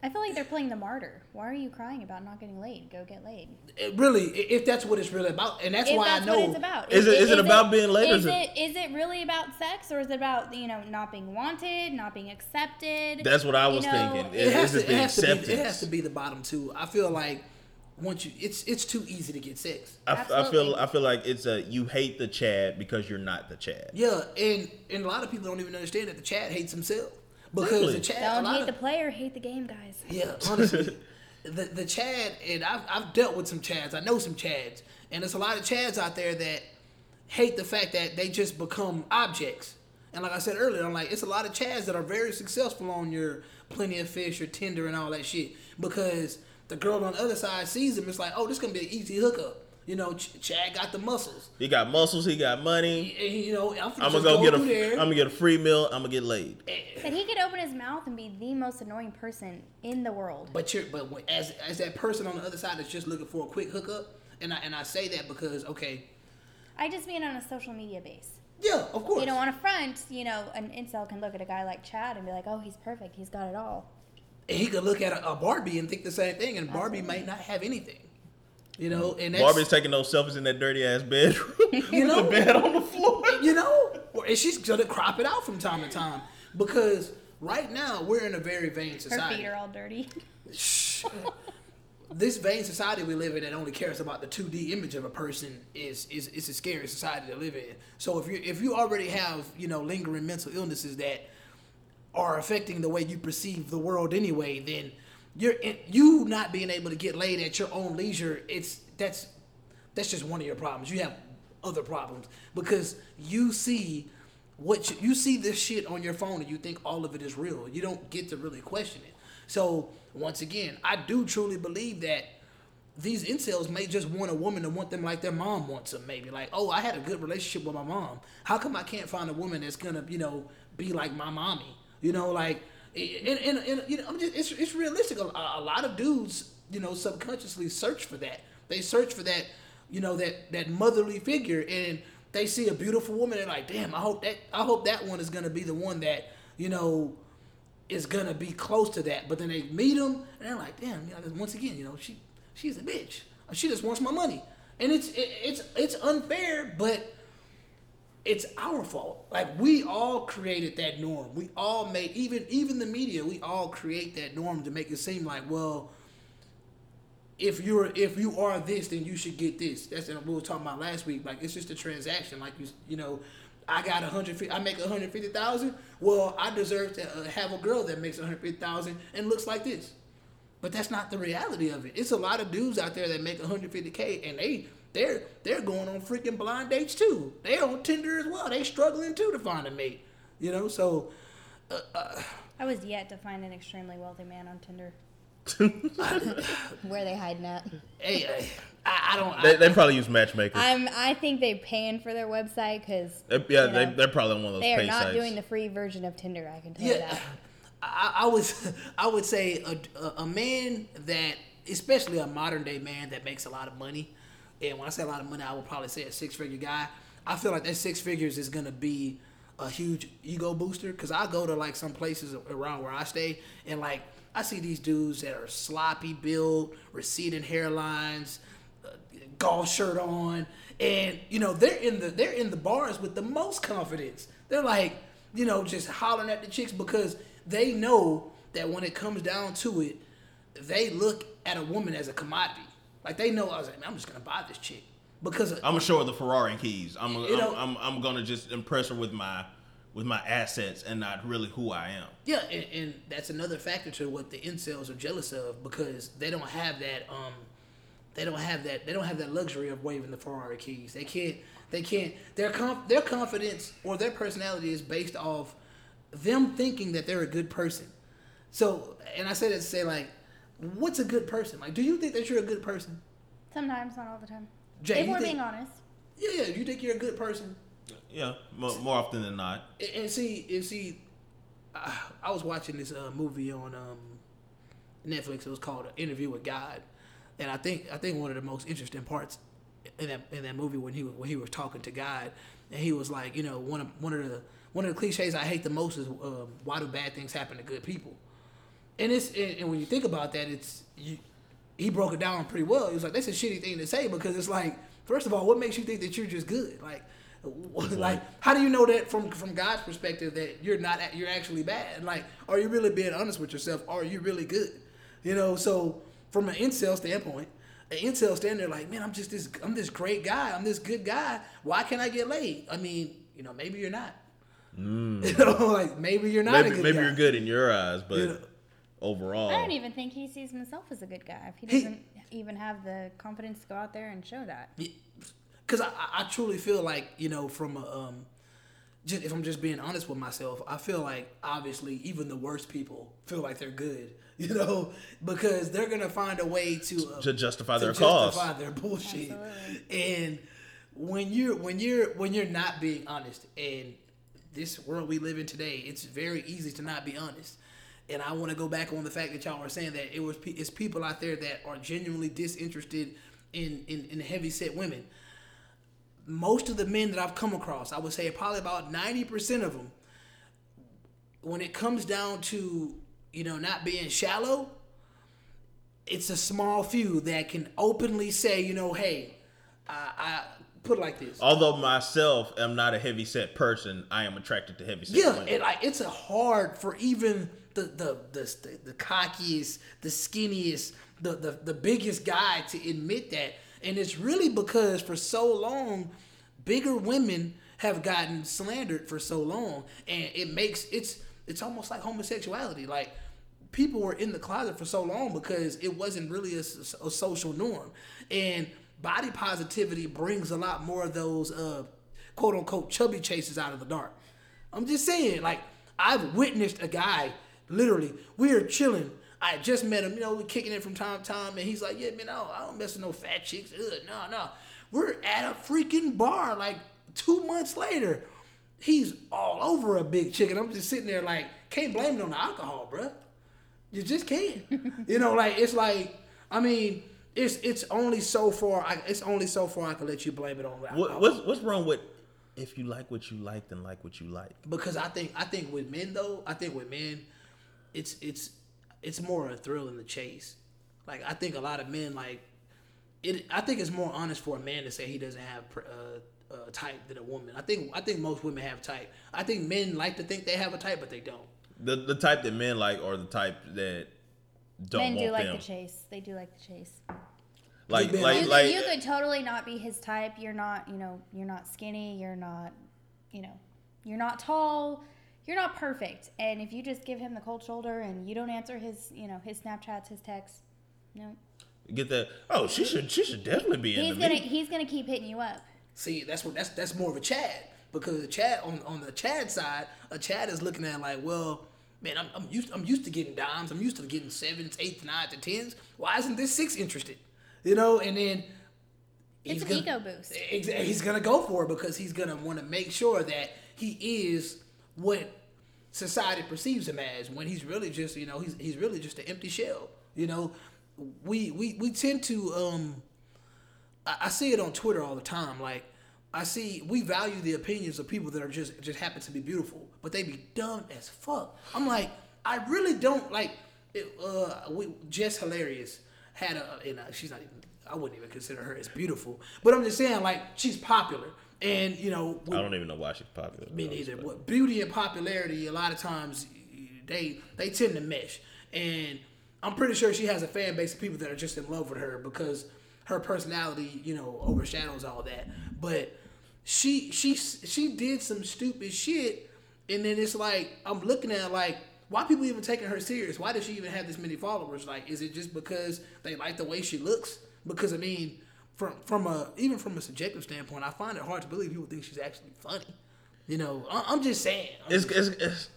I feel like they're playing the martyr. Why are you crying about not getting laid? Go get laid. it really, if that's what it's really about, and that's if why that's I know. what it's about. Is it- is it about being laid? or Is is it is it really about sex or is it about you know not being wanted, not being accepted? That's what I You was know, thinking. It has, Is to, it it, has to be, it has to be the bottom two. I feel like once you it's it's too easy to get sex. I feel I feel like it's a you hate the Chad because you're not the Chad. Yeah, and and a lot of people don't even understand that the Chad hates himself because Really? the Chad. Don't hate of, the player, hate the game, guys. Yeah, honestly, the the Chad and I've I've dealt with some Chads. I know some Chads, and there's a lot of Chads out there that hate the fact that they just become objects. And like I said earlier, I'm like, it's a lot of Chads that are very successful on your Plenty of Fish, or Tinder, and all that shit because the girl on the other side sees him. It's like, oh, this gonna be an easy hookup. You know, Ch- Chad got the muscles. He got muscles. He got money. And, you know, I'm, I'm gonna gonna go get a. there. I'm gonna get a free meal. I'm gonna get laid. Eh. But he could open his mouth and be the most annoying person in the world. But you're but when, as as that person on the other side that's just looking for a quick hookup, and I and I say that because okay, I just mean on a social media base. yeah, of course. You know, on a front, you know, an incel can look at a guy like Chad and be like, oh, he's perfect. He's got it all. And he could look at a, a Barbie and think the same thing, and Barbie might not have anything. You know, and that's Barbie's taking those selfies in that dirty ass bedroom. You know? with the bed on the floor. you know, or, and she's gonna crop it out from time to time because right now we're in a very vain society. Her society. feet are all dirty. Shh. this vain society we live in that only cares about the 2D image of a person is is is a scary society to live in. So if you if you already have you know lingering mental illnesses that are affecting the way you perceive the world anyway, then you're you not being able to get laid at your own leisure. It's that's that's just one of your problems. You have other problems because you see what you, you see this shit on your phone and you think all of it is real. You don't get to really question it. So once again, I do truly believe that these incels may just want a woman to want them like their mom wants them. Maybe like, oh, I had a good relationship with my mom. How come I can't find a woman that's gonna, you know, be like my mommy? You know, like, and, and, and you know, I'm just it's it's realistic. A, a lot of dudes, you know, subconsciously search for that. They search for that, you know, that that motherly figure, and they see a beautiful woman. They're like, damn, I hope that I hope that one is gonna be the one that, you know, is gonna be close to that. But then they meet them, and they're like, damn, you know, once again, you know, she she's a bitch. She just wants my money, and it's it, it's it's unfair, but it's our fault. Like we all created that norm. We all made even even the media. We all create that norm to make it seem like well. If you're if you are this, then you should get this. That's what we were talking about last week. Like it's just a transaction. Like you you know, I got a hundred. I make a hundred fifty thousand. Well, I deserve to uh, have a girl that makes a hundred fifty thousand and looks like this. But that's not the reality of it. It's a lot of dudes out there that make 150k and they they're they're going on freaking blind dates too. They're on Tinder as well. They're struggling too to find a mate. You know, so I was yet to find an extremely wealthy man on Tinder. Where they hiding at? hey, uh, I, I don't. They, I, they probably use matchmakers. I'm. I think they're paying for their website because They- yeah, you they, know, they're probably one of those they are pay not sites. doing the free version of Tinder. I can tell you that. I, I would I would say a, a, a man that, especially a modern day man that makes a lot of money, and when I say a lot of money, I would probably say a six figure guy. I feel like that six figures is gonna be a huge ego booster because I go to like some places around where I stay and like I see these dudes that are sloppy build, receding hairlines, uh, golf shirt on, and you know they're in the they're in the bars with the most confidence. They're like you know just hollering at the chicks because they know that when it comes down to it, they look at a woman as a commodity. Like they know I was like, man, I'm just gonna buy this chick because I'm gonna show her the Ferrari keys. I'm you I'm, I'm I'm gonna just impress her with my with my assets and not really who I am. Yeah, and, and that's another factor to what the incels are jealous of because they don't have that um they don't have that they don't have that luxury of waving the Ferrari keys. They can't they can't their conf, their confidence or their personality is based off them thinking that they're a good person. So, and I said that to say like what's a good person? Like do you think that you're a good person? Sometimes, not all the time. Jay, if we're think- being honest, Yeah, yeah, you think you're a good person? Yeah, more, more often than not. And, and see, and see, I, I was watching this uh, movie on um, Netflix. It was called An Interview with God, and I think I think one of the most interesting parts in that in that movie when he was- when he was talking to God, and he was like, you know, one of one of the one of the cliches I hate the most is um, why do bad things happen to good people, and it's and, and when you think about that, it's you, he broke it down pretty well. He was like, that's a shitty thing to say because it's like, first of all, what makes you think that you're just good? Like, like how do you know that from from God's perspective that you're not you're actually bad? Like, are you really being honest with yourself? Are you really good? You know, so from an incel standpoint, an incel standing there like, man, I'm just this, I'm this great guy, I'm this good guy. Why can't I get laid? I mean, you know, maybe you're not. Mm. You know, like maybe you're not a Maybe good maybe you're good in your eyes, but You know- overall, I don't even think he sees himself as a good guy. If he He- doesn't even have the confidence to go out there and show that. because I, I- I truly feel like you know from a um just if i'm just being honest with myself i feel like obviously even the worst people feel like they're good you know because they're gonna find a way to uh, to justify to their cause. justify their bullshit Absolutely. and when you're when you're when you're not being honest and this world we live in today it's very easy to not be honest and I want to go back on the fact that y'all were saying that it was it's people out there that are genuinely disinterested in in, in heavy set women. Most of the men that I've come across, I would say probably about ninety percent of them, when it comes down to you know not being shallow, it's a small few that can openly say, you know, hey, I, I put it like this. Although myself am not a heavy set person, I am attracted to heavy set Yeah, like it's a hard for even the the the the, the cockiest, the skinniest, the, the the biggest guy to admit that, and it's really because for so long, bigger women have gotten slandered for so long, and it makes it's it's almost like homosexuality, like. People were in the closet for so long because it wasn't really a social norm, and body positivity brings a lot more of those uh, quote unquote chubby chases out of the dark. I'm just saying, like, I've witnessed a guy, literally, we are chilling. I just met him, you know, we're kicking it from time to time, and he's like, yeah, man, I don't, I don't mess with no fat chicks. Ugh, no, no. We're at a freaking bar, like, two months later. He's all over a big chick, and I'm just sitting there, like, can't blame it on the alcohol, bruh. You just can't. you know, like, it's like, I mean, it's it's only so far. I, it's only so far I can let you blame it on alcohol. What, what's what's wrong with if you like what you like, then like what you like? because I think I think with men though, I think with men, it's it's it's more a thrill in the chase. Like I think a lot of men like it. I think it's more honest for a man to say he doesn't have pr- uh, uh, type than a woman. I think I think most women have type. I think men like to think they have a type, but they don't. The the type that men like or the type that don't Men want do like them. the chase. They do like the chase. Like been- like You, like you could totally not be his type. You're not, you know, you're not skinny. You're not, you know, you're not tall. You're not perfect. And if you just give him the cold shoulder and you don't answer his, you know, his Snapchats, his texts, no, get that. Oh, she should she should definitely be he's into gonna me. he's gonna keep hitting you up. See, that's what that's that's more of a Chad because the Chad on on the Chad side, a Chad is looking at like, well, man, I'm, I'm used I'm used to getting dimes, I'm used to getting sevens, eights, nines, and tens. Why isn't this six interested? You know, and then It's an gonna- ego boost. He's gonna go for it because he's gonna want to make sure that he is what society perceives him as when he's really just you know he's he's really just an empty shell. You know, we we we tend to um I, I see it on Twitter all the time. Like I see we value the opinions of people that are just just happen to be beautiful, but they be dumb as fuck. I'm like, I really don't like. It, uh, we Jess Hilarious had a and uh, she's not even. I wouldn't even consider her as beautiful, but I'm just saying like she's popular, and you know I don't even know why she's popular. me neither. What beauty and popularity, a lot of times they they tend to mesh, and I'm pretty sure she has a fan base of people that are just in love with her because her personality, you know, overshadows all that. But she she she did some stupid shit, and then it's like I'm looking at like. Why people even taking her serious? Why does she even have this many followers? Like, is it just because they like the way she looks? Because I mean, from from a even from a subjective standpoint, I find it hard to believe people think she's actually funny. You know, I- I'm just saying. I'm It's, just- it's, it's,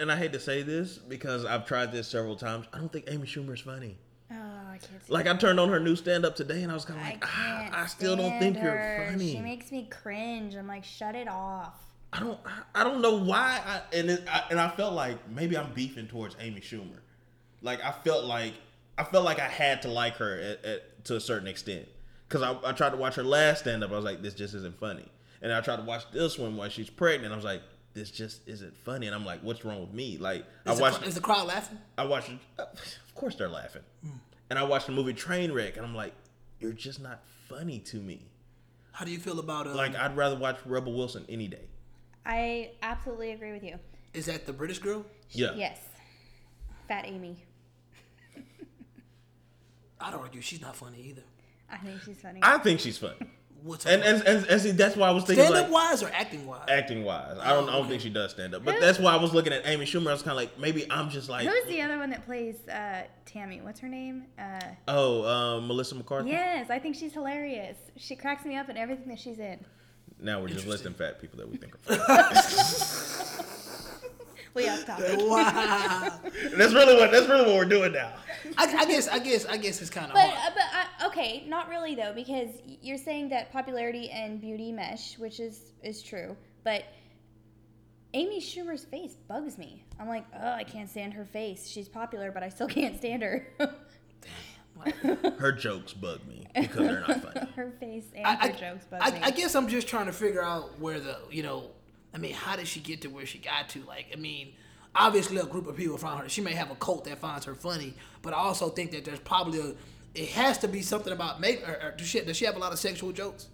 and I hate to say this because I've tried this several times. I don't think Amy Schumer is funny. Oh, I can't. Like I turned on her new stand up today, and I was kind of I like, ah, I still don't think her. you're funny. She makes me cringe. I'm like, shut it off. I don't I don't know why I and it, I, and I felt like maybe I'm beefing towards Amy Schumer. Like I felt like I felt like I had to like her at, at, to a certain extent because I, I tried to watch her last stand up. I was like, this just isn't funny. And I tried to watch this one while she's pregnant. I was like, this just isn't funny. And I'm like, what's wrong with me? Like I is, the, watched cr- is the crowd laughing? I watched of course they're laughing. And I watched the movie Trainwreck, and I'm like, you're just not funny to me. How do you feel about uh, Like I'd rather watch Rebel Wilson any day. I absolutely agree with you. is that the British girl? Yeah. Yes. Fat Amy. I'd argue she's not funny either. I think she's funny. I think she's funny. What's And and, and, and see, that's why I was thinking stand like up wise or acting wise? acting wise. I don't I don't think she does stand up, but that's why I was looking at Amy Schumer. I was kind of like, maybe I'm just like, Who's the other one that plays uh, Tammy? What's her name? Uh, oh, um, Melissa McCarthy. yes, I think she's hilarious. She cracks me up in everything that she's in. Now we're just listing fat people that we think are funny. We off topic. Wow. that's really what that's really what we're doing now. I, I guess I guess I guess it's kind of But hard. uh, but uh, okay, not really though, because you're saying that popularity and beauty mesh, which is is true. But Amy Schumer's face bugs me. I'm like, oh, I can't stand her face. She's popular, but I still can't stand her. Damn. Her jokes bug me because they're not funny. her face and I, her I, jokes bug I, me. I guess I'm just trying to figure out where the you know, I mean, how did she get to where she got to? Like, I mean, obviously a group of people found her. She may have a cult that finds her funny, but I also think that there's probably a. It has to be something about maybe. Or, or does she does she have a lot of sexual jokes?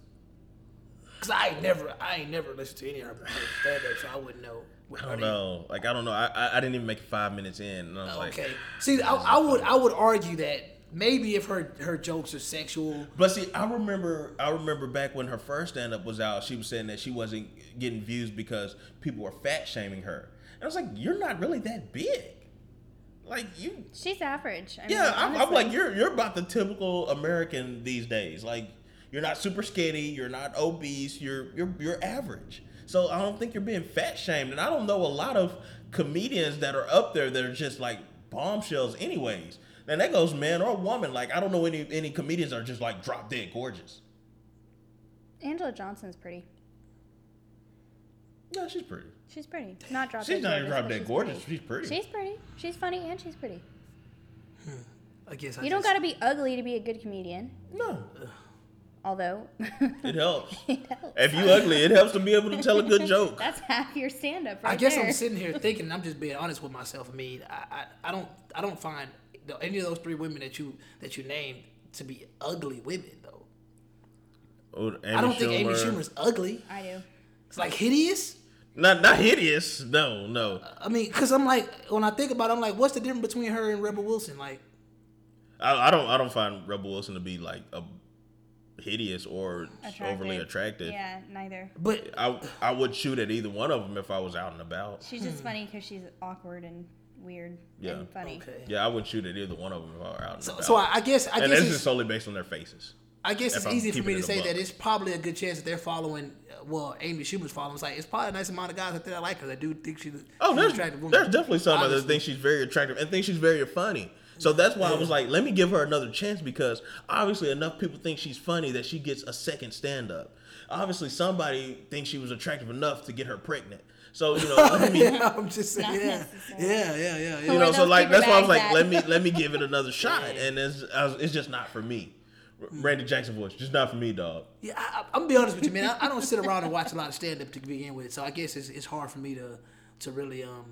Cause I ain't never I ain't never listened to any of her stand up, so I wouldn't know. I don't know. Like I don't know. I I, I didn't even make it five minutes in, and I was oh, like, Okay. See, I, I would I would argue that maybe if her her jokes are sexual, But see, I remember, I remember back when her first stand up was out, she was saying that she wasn't getting views because people were fat shaming her. And I was like, you're not really that big. Like you, She's average. I yeah. mean, I'm, I'm like, you're you're about the typical American these days. Like you're not super skinny, you're not obese, you're you're you're average. So I don't think you're being fat shamed. And I don't know a lot of comedians that are up there that are just like bombshells, anyways. And that goes man or woman. Like I don't know any any comedians are just like drop dead gorgeous. Angela Johnson's pretty. No, she's pretty. She's pretty. Not drop She's dead not even gorgeous, drop dead she's gorgeous. pretty. She's pretty. She's pretty. She's funny and she's pretty. Hmm. I guess I You don't just- got to be ugly to be a good comedian. no, Although it helps. it helps. if you ugly, it helps to be able to tell a good joke. That's half your stand up right I guess there. I'm sitting here thinking. I'm just being honest with myself. I mean, I, I, I don't I don't find the- any of those three women that you that you named to be ugly women though. Oh, Amy I don't think Amy Schumer- Schumer's ugly. I do. It's like hideous. Not not hideous. No, no. I mean, cause I'm like when I think about, it, I'm like, what's the difference between her and Rebel Wilson? Like, I, I don't I don't find Rebel Wilson to be like a hideous or overly attractive. Yeah, neither. but I I would shoot at either one of them if I was out and about. She's just hmm. funny because she's awkward and weird Yeah. and funny. okay. Yeah, I would shoot at either one of them if I were out and So, so I, I guess I and guess this it's, is solely based on their faces. I guess it's I'm easy for me to say buck. that it's probably a good chance that they're following. uh, Well, Amy Schumer's following. It's like it's probably a nice amount of guys out there that like her that do think she's, Oh, she's there's, attractive woman. there's definitely some that Obviously. think she's very attractive and think she's very funny. So that's why I was like, let me give her another chance because obviously enough people think she's funny that she gets a second stand up. Obviously, somebody thinks she was attractive enough to get her pregnant. So you know, let me, yeah, I'm just saying. Yeah, yeah, yeah, yeah, yeah. you know, so like that's why I was like, let me let me give it another shot, and it's I was, it's just not for me. Randy Jackson voice, just not for me, dog. Yeah, I, I- I'm gonna be honest with you, man. I, I don't sit around and watch a lot of stand up to begin with, so I guess it's, it's hard for me to to really um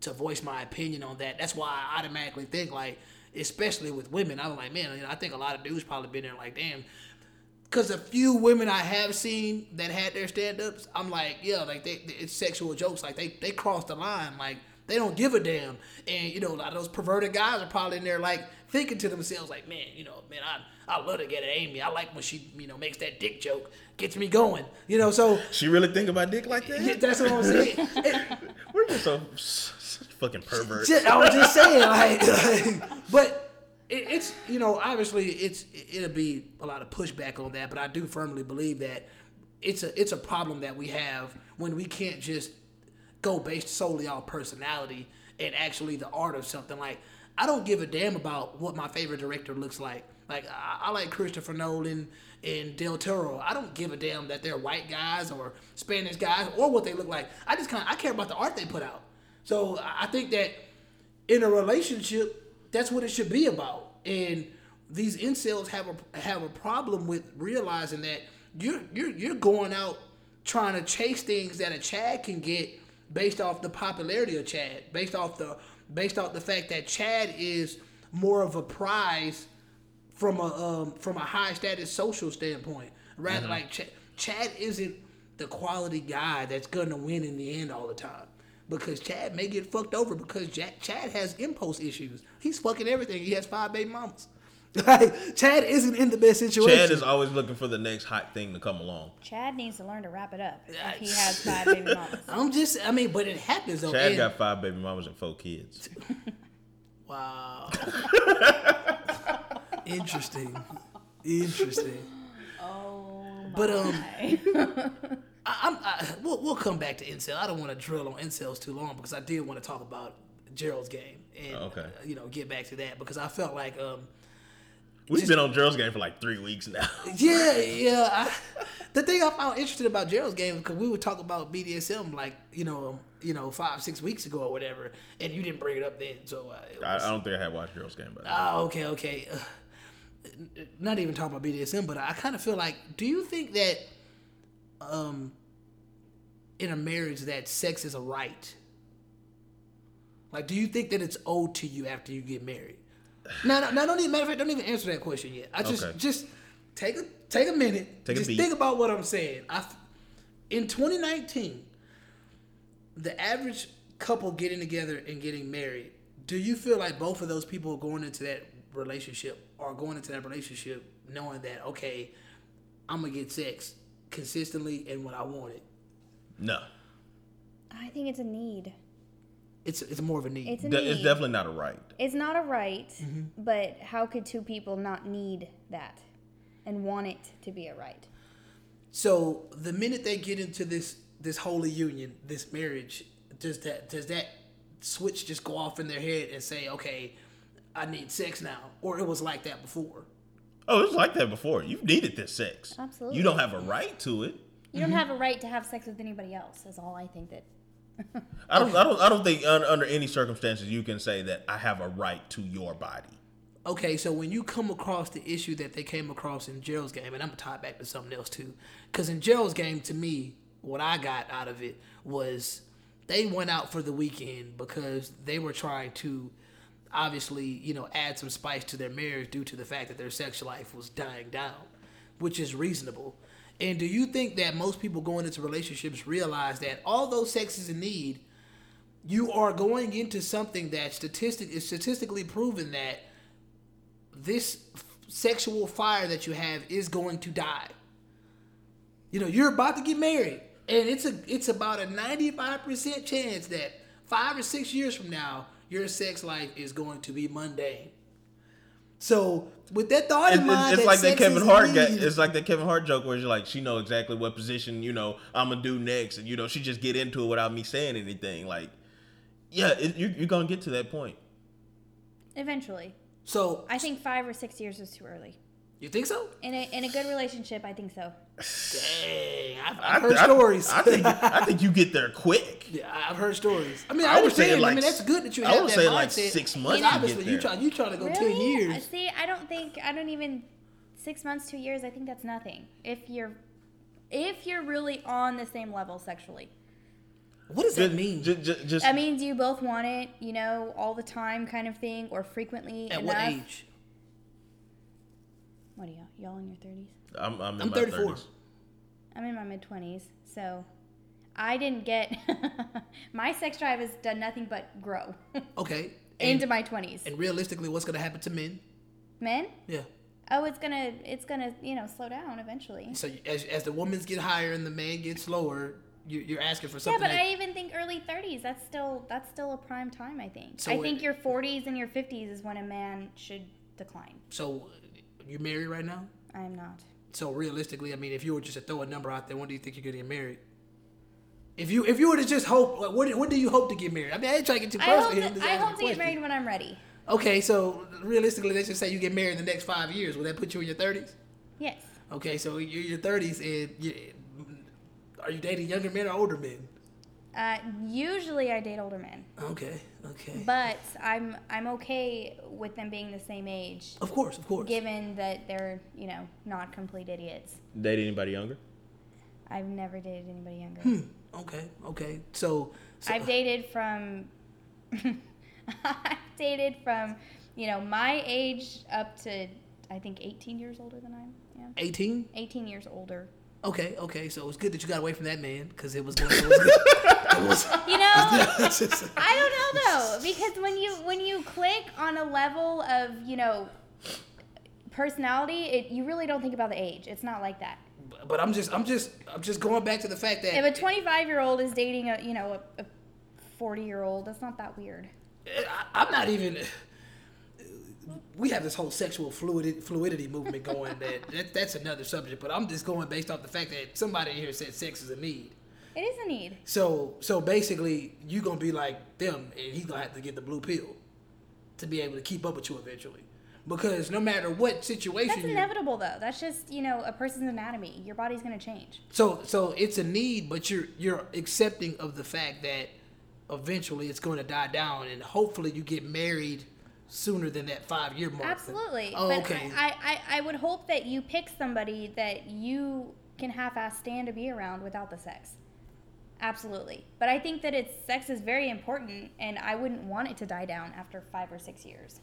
to voice my opinion on that. That's why I automatically think like, especially with women, I'm like, man, you know, I think a lot of dudes probably been there like, damn. Cause a few women I have seen that had their stand ups, I'm like, yeah, like they, they- it's sexual jokes, like they they cross the line, like they don't give a damn, and you know a lot of those perverted guys are probably in there like thinking to themselves like, man, you know, man, I I love to get at Amy, I like when she you know makes that dick joke, gets me going, you know, so She really think about dick like that? Yeah, that's what I'm saying. It- We're just so fucking perverts. just, I was just saying, like, like, but it, it's you know obviously it's it'll be a lot of pushback on that, but I do firmly believe that it's a it's a problem that we have when we can't just go based solely on personality and actually the art of something. Like I don't give a damn about what my favorite director looks like. Like I, I like Christopher Nolan and Del Toro. I don't give a damn that they're white guys or Spanish guys or what they look like. I just kind of I care about the art they put out. So I I think that in a relationship, that's what it should be about. And these incels have a have a problem with realizing that you're you're you're going out trying to chase things that a Chad can get based off the popularity of Chad, based off the based off the fact that Chad is more of a prize from a um, from a high status social standpoint. Rather like Ch- Chad isn't the quality guy that's gonna win in the end all the time. Because Chad may get fucked over because Jack, Chad has impulse issues. He's fucking everything. He has five baby mamas. Like Chad isn't in the best situation. Chad is always looking for the next hot thing to come along. Chad needs to learn to wrap it up if he has five baby mamas. I'm just, I mean, but it happens though. Chad and- got five baby mamas and four kids. Wow. Interesting. Interesting. Oh, But um, I, I'm I, we'll we'll come back to incel. I don't want to drill on incels too long because I did want to talk about Gerald's game and Okay. uh, you know get back to that because I felt like um We've been on Gerald's game for like three weeks now. yeah yeah I, the thing I found interesting about Gerald's game because we would talk about BDSM like you know you know five six weeks ago or whatever and you didn't bring it up then so uh, it I, I don't think I had watched Gerald's game, but Oh, okay, okay. Uh, not even talking about BDSM, but I kind of feel like, do you think that, um, in a marriage, that sex is a right? Like, do you think that it's owed to you after you get married? No, no, no. Don't even matter of fact. Don't even answer that question yet. I just, Okay. just take a take a minute. Take a just beat. think about what I'm saying. I, in 2019, the average couple getting together and getting married, do you feel like both of those people going into that relationship are going into that relationship knowing that okay, I'm gonna get sex consistently and when I want it? no, I think it's a need. It's it's more of a need. It's a De- need. it's definitely not a right. It's not a right, Mm-hmm. but how could two people not need that and want it to be a right? so the minute they get into this this holy union, this marriage, does that does that switch just go off in their head and say, okay, I need sex now, or it was like that before? Oh, it was like that before. You've needed this sex. Absolutely. You don't have a right to it. You don't have a right to have sex with anybody else. Is all I think that. I don't. I don't. I don't think un, under any circumstances you can say that I have a right to your body. Okay, so when you come across the issue that they came across in Gerald's game, and I'm gonna tie it back to something else too, because in Gerald's game, to me, what I got out of it was they went out for the weekend because they were trying to obviously, you know, add some spice to their marriage due to the fact that their sex life was dying down, which is reasonable. And do you think that most people going into relationships realize that although sex is a need, you are going into something that statistic is statistically proven that this sexual fire that you have is going to die. You know, you're about to get married, and it's a it's about a 95% chance that 5 or 6 years from now your sex life is going to be mundane. So, with that thought It's, in it's, mind, it's that like that Kevin Hart. Got, it's like that Kevin Hart joke where you're like, she know exactly what position you know I'm gonna do next, and you know she just get into it without me saying anything. Like, yeah, it, you're, you're gonna get to that point. Eventually, so, I think five or six years is too early. You think so? In a in a good relationship, I think so. Dang, I've, I- I've heard I- stories. I, think I think you get there quick. Yeah, I've heard stories. I mean, I I, would say like I mean, that's good that you I have would that say mindset. like six months But to obviously, get you there. try you trying to go ten years. See, I don't think I don't even six months, two years. I think that's nothing. If you're if you're really on the same level sexually, What does that mean? just, just, just that means you both want it, you know, all the time, kind of thing, or frequently At enough. what age? What are y'all? Y'all in your thirties? I'm, I'm in I'm my 34. 30s. I'm in my mid twenties, so I didn't get my sex drive has done nothing but grow Okay. into my twenties. and realistically, what's gonna happen to men? Men? Yeah. Oh, it's gonna it's gonna you know slow down eventually. So as as the women's get higher and the man gets lower, you, you're asking for something. Yeah, but that, I even think early 30s. That's still that's still a prime time. I think. So I think it- your 40s and your 50s is when a man should decline. so you married right now? I am not. So realistically, I mean, if you were just to throw a number out there, when do you think you're gonna get married? If you if you were to just hope, like, when, when do you hope to get married? I mean, I ain't trying to get too I hope to, I hope to get married when I'm ready. Okay, so realistically, let's just say you get married in the next five years. Will that put you in your thirties? Yes. Okay, so you're in your thirties, and you, are you dating younger men or older men? Uh, usually I date older men, Okay, okay. but I'm I'm okay with them being the same age, of course, of course. given that they're you know not complete idiots. Date anybody younger? I've never dated anybody younger. Hmm. Okay, okay. So, so I've dated from I've dated from you know my age up to I think 18 years older than I am. 18. 18 years older. Okay, okay. So it's good that you got away from that man because it was going. It was good. it was, You know, I don't know though because when you when you click on a level of you know personality, it, you really don't think about the age. It's not like that. But- I'm just, I'm just, I'm just going back to the fact that If a 25 year old is dating a, you know, a 40 year old, that's not that weird. Uh, I, I'm not even. Uh, we have this whole sexual fluidity, fluidity movement going. That, that that's another subject. But I'm just going based off the fact that somebody here said sex is a need. It is a need. So so basically, you're gonna be like them, and he's gonna have to get the blue pill to be able to keep up with you eventually. Because no matter what situation, That's inevitable, though. That's just, you know, a person's anatomy. Your body's going to change. So so it's a need, but you're you're accepting of the fact that eventually it's going to die down, and hopefully you get married sooner than that five year mark. Absolutely. Oh, but okay. I, I, I would hope that you pick somebody that you can half-ass stand to be around without the sex. Absolutely. But I think that it's sex is very important, and I wouldn't want it to die down after five or six years.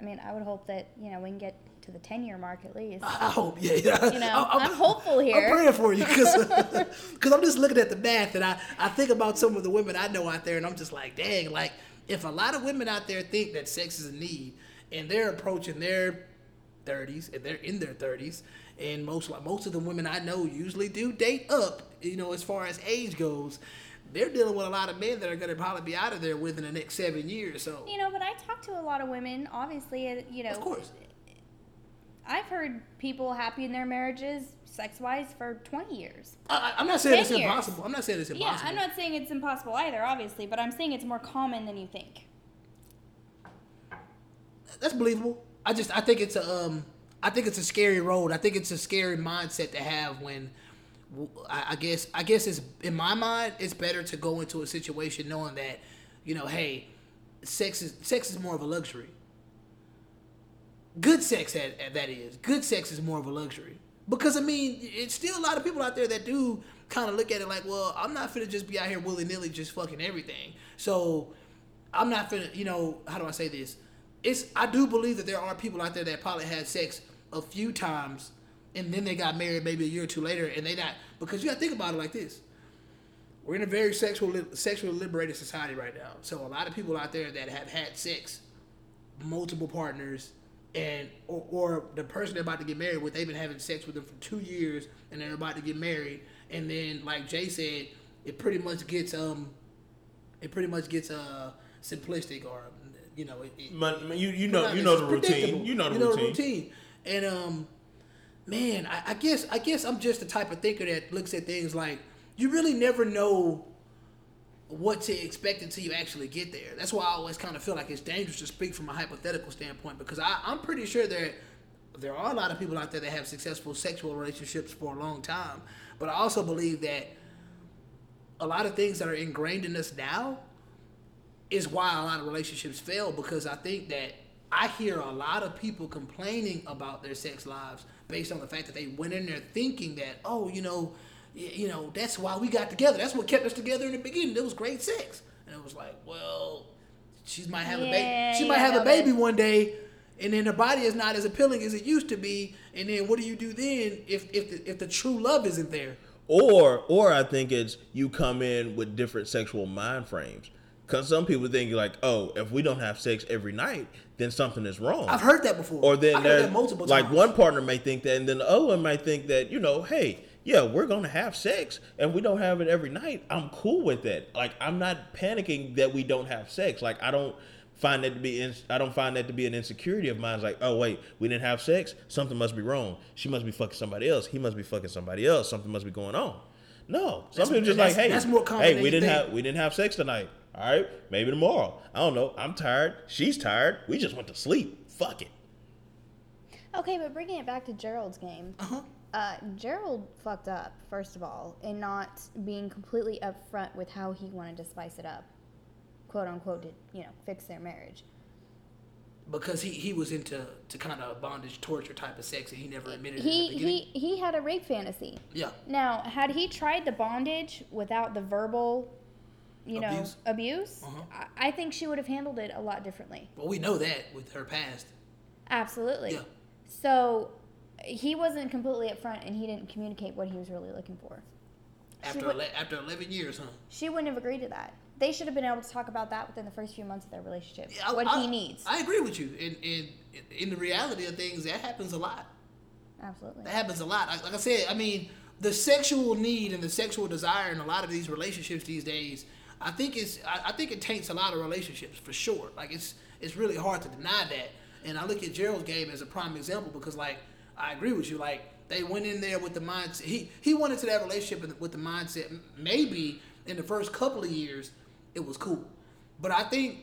I mean, I would hope that you know we can get to the ten-year mark at least. I hope, yeah, yeah. You know, I'm hopeful here. I'm praying for you because I'm just looking at the math and I, I think about some of the women I know out there and I'm just like, dang, like if a lot of women out there think that sex is a need and they're approaching their 30s and they're in their 30s and most most of the women I know usually do date up, you know, as far as age goes. They're dealing with a lot of men that are going to probably be out of there within the next seven years. So, You know, but I talk to a lot of women. Obviously, uh, you know, of course, I've heard people happy in their marriages, sex-wise, for twenty years. I, I'm not saying it's years. impossible. I'm not saying it's impossible. Yeah, impossible. I'm not saying it's impossible either, obviously, but I'm saying it's more common than you think. that's believable. I just I think it's a um I think it's a scary road. I think it's a scary mindset to have when I, guess I guess it's in my mind it's better to go into a situation knowing that you know hey sex is sex is more of a luxury. Good sex that that is good sex is more of a luxury because I mean it's still a lot of people out there that do kind of look at it like well I'm not finna just be out here willy nilly just fucking everything so I'm not finna, you know, how do I say this? It's I do believe that there are people out there that probably had sex a few times and then they got married maybe a year or two later and they not because you gotta think about it like this. We're in a very sexual sexually liberated society right now. So a lot of people out there that have had sex, multiple partners, and or, or the person they're about to get married with, they've been having sex with them for two years and they're about to get married. And then like Jay said, it pretty much gets um it pretty much gets uh simplistic or you know it, it, you you know you know the routine. You know the routine. routine. And um, man, I, I guess I guess I'm just the type of thinker that looks at things like you really never know what to expect until you actually get there. That's why I always kind of feel like it's dangerous to speak from a hypothetical standpoint because I, I'm pretty sure that there are a lot of people out there that have successful sexual relationships for a long time. But I also believe that a lot of things that are ingrained in us now is why a lot of relationships fail because I think that I hear a lot of people complaining about their sex lives based on the fact that they went in there thinking that, oh, you know, you know, that's why we got together. That's what kept us together in the beginning. It was great sex. And it was like, well, she might have a baby. She might have a baby but- one day, and then her body is not as appealing as it used to be. And then what do you do then if if the, if the true love isn't there? Or or I think it's you come in with different sexual mind frames. Cause some people think like, oh, if we don't have sex every night, then something is wrong. I've heard that before. or then I've heard that multiple like times. one partner may think that, and then the other one might think that, you know, hey, yeah, we're gonna have sex, and we don't have it every night. I'm cool with that. Like, I'm not panicking that we don't have sex. Like, I don't find that to be, in, I don't find that to be an insecurity of mine. It's like, oh wait, we didn't have sex. Something must be wrong. She must be fucking somebody else. He must be fucking somebody else. Something must be going on. No, some That's- people just like, hey, that's more common hey, we didn't think. have we didn't have sex tonight. All right, maybe tomorrow. I don't know. I'm tired. She's tired. We just went to sleep. Fuck it. Okay, but bringing it back to Gerald's game, Uh-huh. uh, Gerald fucked up first of all in not being completely upfront with how he wanted to spice it up, quote unquote, to you know fix their marriage. because he, he was into to kind of bondage torture type of sex and he never admitted it in the He he he had a rape fantasy. yeah. Now, had he tried the bondage without the verbal, you know, Abuse? abuse, Uh-huh. I, I think she would have handled it a lot differently. Well, we know that with her past. Absolutely. Yeah. So he wasn't completely upfront, and he didn't communicate what he was really looking for. After would- after 11 years, huh? She wouldn't have agreed to that. they should have been able to talk about that within the first few months of their relationship. I- what I- he needs. I agree with you. In in in the reality of things, that happens a lot. Absolutely. That happens a lot. Like, like I said, I mean, the sexual need and the sexual desire in a lot of these relationships these days, I think it's I, I think it taints a lot of relationships for sure. Like it's it's really hard to deny that. And I look at Gerald's game as a prime example because like I agree with you. Like they went in there with the mindset he he went into that relationship with the mindset maybe in the first couple of years it was cool, but I think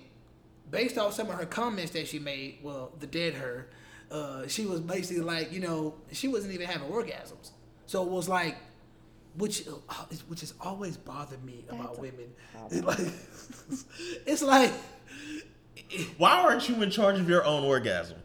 based off some of her comments that she made, well, the dead her, uh, she was basically like, you know, she wasn't even having orgasms. So it was like, which uh, which has always bothered me about That's a women. It's like, it's like, Why aren't you in charge of your own orgasm?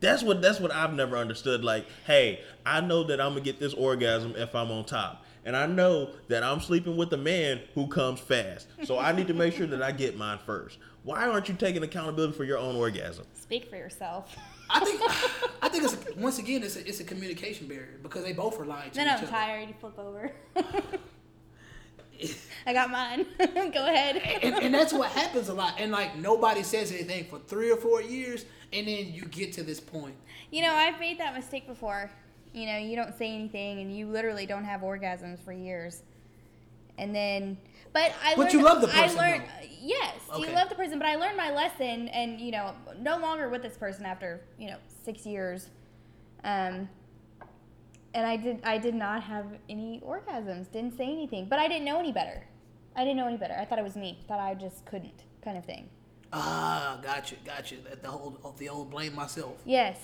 That's what that's what I've never understood. Like, hey, I know that I'm gonna get this orgasm if I'm on top. And I know that I'm sleeping with a man who comes fast. So I need to make sure that I get mine first. Why aren't you taking accountability for your own orgasm? Speak for yourself. I think, I think it's a, once again it's a, it's a communication barrier because they both are lying to then each I'm other. tired. You flip over. I got mine. Go ahead. and, and that's what happens a lot. And like nobody says anything for three or four years, and then you get to this point. You know, I've made that mistake before. You know, you don't say anything and you literally don't have orgasms for years. And then, but I But learned, you love the person, I learned, though. yes, Okay. you love the person, but I learned my lesson and, you know, no longer with this person after, you know, six years. Um, and I did, I did not have any orgasms, didn't say anything, but I didn't know any better. I didn't know any better. I thought it was me, thought I just couldn't kind of thing. Ah, gotcha, gotcha. That the whole the old blame myself. Yes.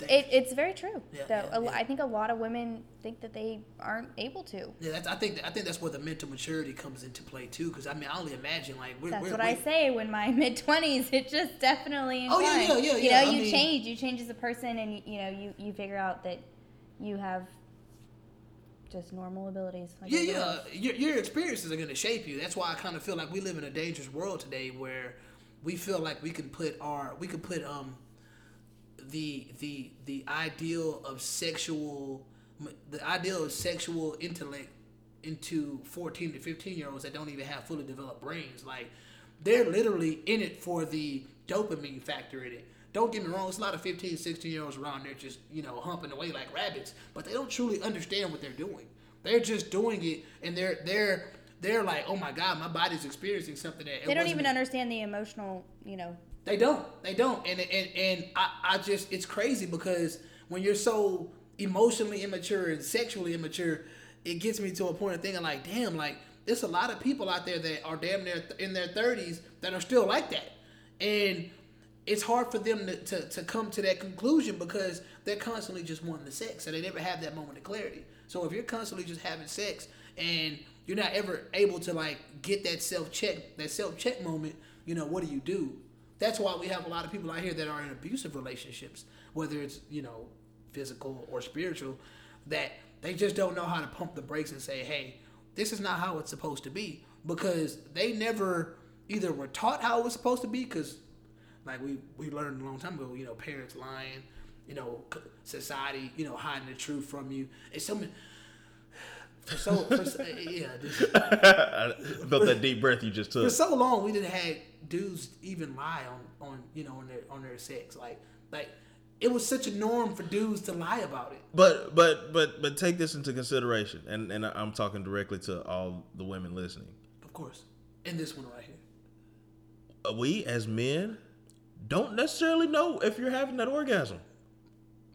It, it's very true. Yeah, though yeah. I think a lot of women think that they aren't able to. Yeah, that's, I think I think that's where the mental maturity comes into play too. Because I mean, I only imagine like we're, That's we're, what we're, I say when my mid twenties. It just definitely. Oh, yeah, yeah, yeah, You know, I you mean- change. You change as a person, and you, you know, you you figure out that you have just normal abilities. Like Yeah, yeah. Your, your experiences are going to shape you. That's why I kind of feel like we live in a dangerous world today, where we feel like we can put our we can put um the the the ideal of sexual the ideal of sexual intellect into 14 to 15 year olds that don't even have fully developed brains like they're literally in it for the dopamine factor in it don't get me wrong there's a lot of 15 16 year olds around there just you know humping away like rabbits but they don't truly understand what they're doing they're just doing it and they're they're they're like oh my god my body's experiencing something that They don't even understand the emotional. You know, they don't. They don't. And and and I, I just it's crazy because when you're so emotionally immature and sexually immature, it gets me to a point of thinking like, damn, like there's a lot of people out there that are damn near in their 30s that are still like that, and it's hard for them to, to, to come to that conclusion because they're constantly just wanting the sex and they never have that moment of clarity. So if you're constantly just having sex and you're not ever able to like get that self check, that self check moment, you know, what do you do? That's why we have a lot of people out here that are in abusive relationships, whether it's, you know, physical or spiritual, that they just don't know how to pump the brakes and say, hey, this is not how it's supposed to be because they never either were taught how it was supposed to be because like we we learned a long time ago, you know, parents lying, you know, society, you know, hiding the truth from you. It's something. For so, for, so- yeah, just, I felt that deep breath you just took. for so long we didn't had dudes even lie on on you know on their on their sex like like it was such a norm for dudes to lie about it. But but but but take this into consideration, and and I'm talking directly to all the women listening. Of course, in this one right here. Uh, We as men don't necessarily know if you're having that orgasm.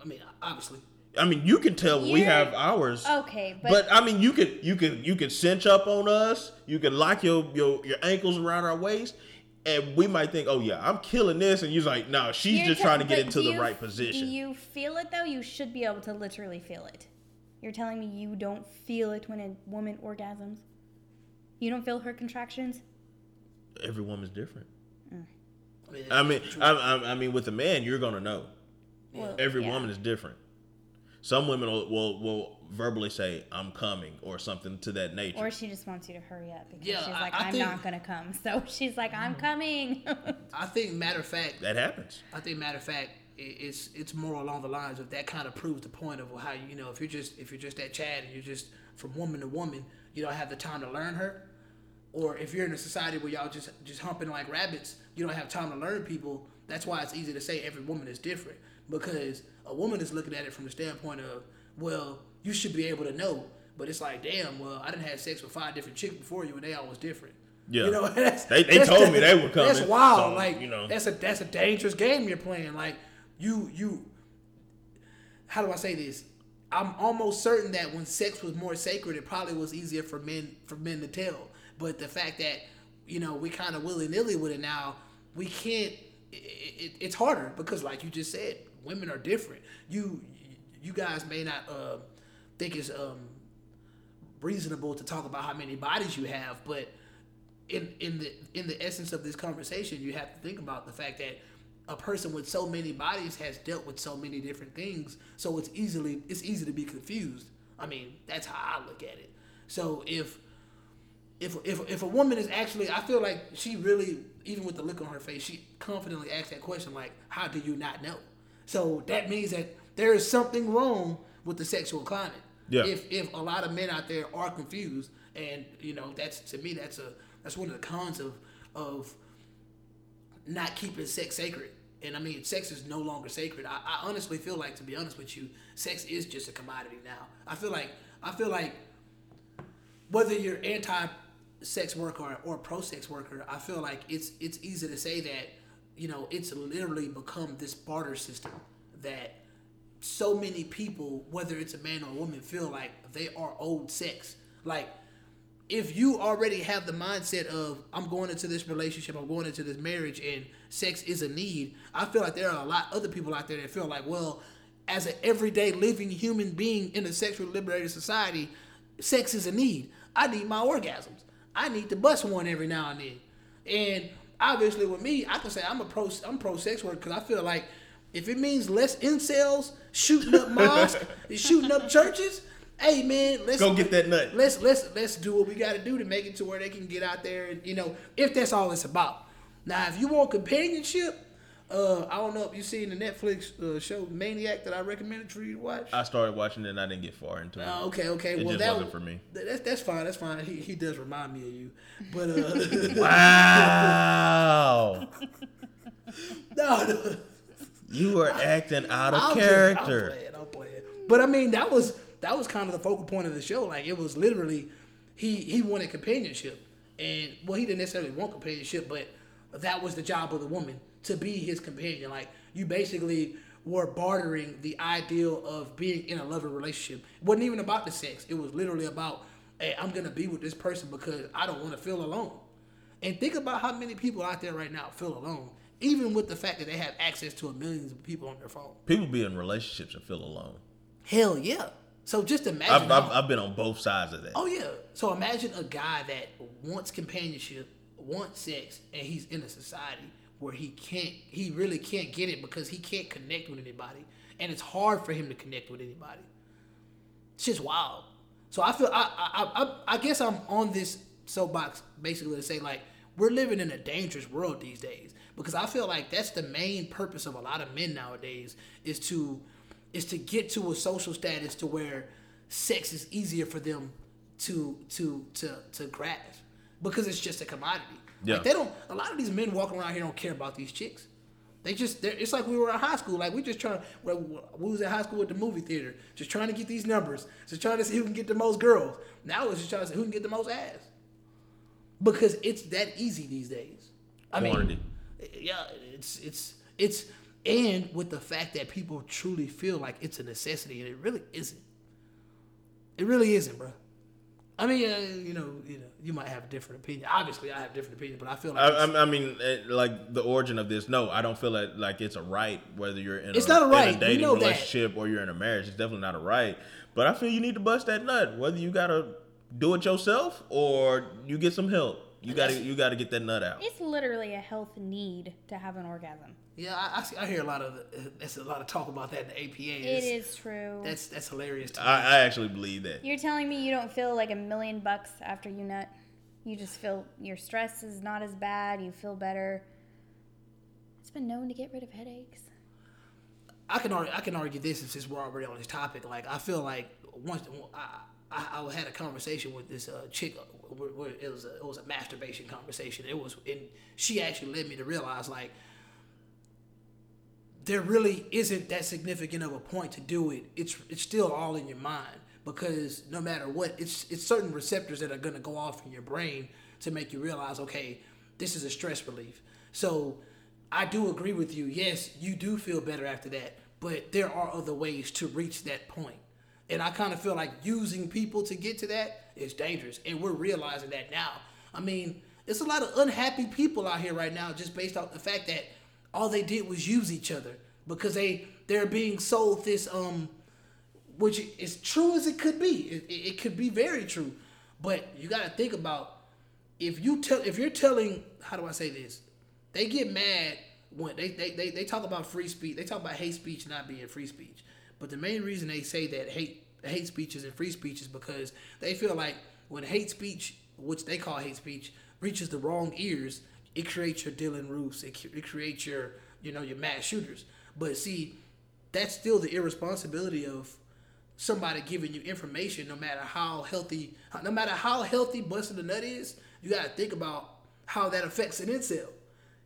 I mean, obviously, I mean, you can tell we You're- have ours. okay, but, But I mean, you could you could you could cinch up on us. You could lock your your, your ankles around our waist, and we might think, oh yeah, I'm killing this, and you're like, no, she's you're just tell- trying to get into the you- right position. Do you feel it though? You should be able to literally feel it. You're telling me you don't feel it when a woman orgasms. You don't feel her contractions. Every woman's different. Mm. I mean, I mean, I, I, I mean, with a man, you're gonna know. Well, Every yeah. woman is different. Some women will, will will verbally say, "I'm coming" or something to that nature. Or she just wants you to hurry up because Yeah, she's like, I I'm think- not gonna come. So she's like, I'm mm-hmm. coming. I think matter of fact, that happens. I think matter of fact, it's it's more along the lines of that kind of proves the point of how you know if you're just if you're just that Chad and you're just from woman to woman, you don't have the time to learn her. or if you're in a society where y'all just just humping like rabbits, you don't have time to learn people. That's why it's easy to say every woman is different because a woman is looking at it from the standpoint of, well, you should be able to know. But it's like, damn, well, I didn't have sex with five different chicks before you, and they all was different. Yeah. you know, that's, They- they told the- me they were coming. That's wild. so, like, you know. that's a that's a dangerous game you're playing. Like, you you how do I say this? I'm almost certain that when sex was more sacred, it probably was easier for men for men to tell. But the fact that you know we kind of willy nilly with it now, we can't. It, it, it's harder because, like you just said, women are different. You you guys may not uh, think it's um, reasonable to talk about how many bodies you have, but in in the in the essence of this conversation, you have to think about the fact that a person with so many bodies has dealt with so many different things, so it's easily it's easy to be confused. I mean, that's how I look at it. So if if if if a woman is actually, I feel like she really, even with the look on her face, she confidently asked that question like, "How do you not know?" So that means that there is something wrong with the sexual climate. Yeah. If if a lot of men out there are confused, and you know, that's to me, that's a that's one of the cons of of not keeping sex sacred. And I mean, sex is no longer sacred. I, I honestly feel like, to be honest with you, sex is just a commodity now. I feel like I feel like whether you're anti-sex worker or, or pro-sex worker, I feel like it's it's easy to say that you know it's literally become this barter system that so many people, whether it's a man or a woman, feel like they are owed sex. Like if you already have the mindset of I'm going into this relationship, I'm going into this marriage, and sex is a need, I feel like there are a lot of other people out there that feel like, well, as an everyday living human being in a sexually liberated society, sex is a need. I need my orgasms. I need to bust one every now and then. And obviously, with me, I can say I'm a pro. I'm pro sex work because I feel like if it means less incels shooting up mosques, and shooting up churches, hey man, let's Go get that nut. let's let's let's do what we got to do to make it to where they can get out there and you know if that's all it's about. Now, if you want companionship, uh, I don't know if you seen the Netflix uh, show Maniac that I recommended for you to watch. I started watching it and I didn't get far into it. Oh, okay, okay. It well, that wasn't for me. th- That's that's fine. That's fine. He, he does remind me of you, but uh, Wow. no, no. you are acting out of I'll play character. I'll play it. I'll play it. But I mean, that was that was kind of the focal point of the show. Like it was literally, he he wanted companionship, and well, he didn't necessarily want companionship, but that was the job of the woman to be his companion. Like you basically were bartering the ideal of being in a loving relationship. It wasn't even about the sex. It was literally about, hey, I'm gonna be with this person because I don't want to feel alone. And think about how many people out there right now feel alone, even with the fact that they have access to a millions of people on their phone. People be in relationships and feel alone. Hell yeah. So just imagine. I've, I've, I've been on both sides of that. oh yeah. So imagine a guy that wants companionship, wants sex, and he's in a society where he can't, he really can't get it because he can't connect with anybody, and it's hard for him to connect with anybody. It's just wild. So I feel I I, I, I guess I'm on this soapbox basically to say like we're living in a dangerous world these days because I feel like that's the main purpose of a lot of men nowadays is to is to get to a social status to where sex is easier for them to to to to grasp because it's just a commodity. Yeah. Like they don't. A lot of these men walking around here don't care about these chicks. They just, they're, it's like we were in high school. Like we just trying, well, we was in high school at the movie theater, just trying to get these numbers, just trying to see who can get the most girls. Now it's just trying to see who can get the most ass, because it's that easy these days. I Quantity. mean, yeah, it's it's it's, and with the fact that people truly feel like it's a necessity, and it really isn't. It really isn't, bro. I mean, uh, you know, you know, you might have a different opinion. Obviously, I have different opinions, but I feel like I, I, I mean, eh, like the origin of this. No, I don't feel it like it's a right whether you're in It's a, not a in right. We dating know that. relationship or you're in a marriage. It's definitely not a right. But I feel you need to bust that nut, whether you gotta do it yourself or you get some help. You gotta you gotta get that nut out. It's literally a health need to have an orgasm. Yeah, I, I, see, I hear a lot of uh, there's a lot of talk about that in the APA. It It's- true. That's that's hilarious. To me. I, I actually believe that. You're telling me you don't feel like a million bucks after you nut? You just feel your stress is not as bad. You feel better. It's been known to get rid of headaches. I can argue, I can argue this since we're already on this topic. Like I feel like once I, I, I had a conversation with this uh, chick. uh, Where, where it was a, it was a masturbation conversation. It was, and she actually led me to realize like there really isn't that significant of a point to do it. It's it's still all in your mind because no matter what, it's it's certain receptors that are gonna go off in your brain to make you realize, okay, this is a stress relief. So I do agree with you. Yes, you do feel better after that, but there are other ways to reach that point. And I kind of feel like using people to get to that is dangerous, and we're realizing that now. I mean, there's a lot of unhappy people out here right now just based off the fact that all they did was use each other because they they're being sold this um which is true as it could be. It, it could be very true. But you got to think about if you tell if you're telling how do i say this? They get mad when they, they, they, they talk about free speech they talk about hate speech not being free speech. But the main reason they say that hate hate speech isn't free speech is because they feel like when hate speech which they call hate speech reaches the wrong ears it creates your Dylann Roofs it, it creates your you know your mass shooters. But see that's still the irresponsibility of somebody giving you information no matter how healthy no matter how healthy busting the nut is you got to think about how that affects an incel.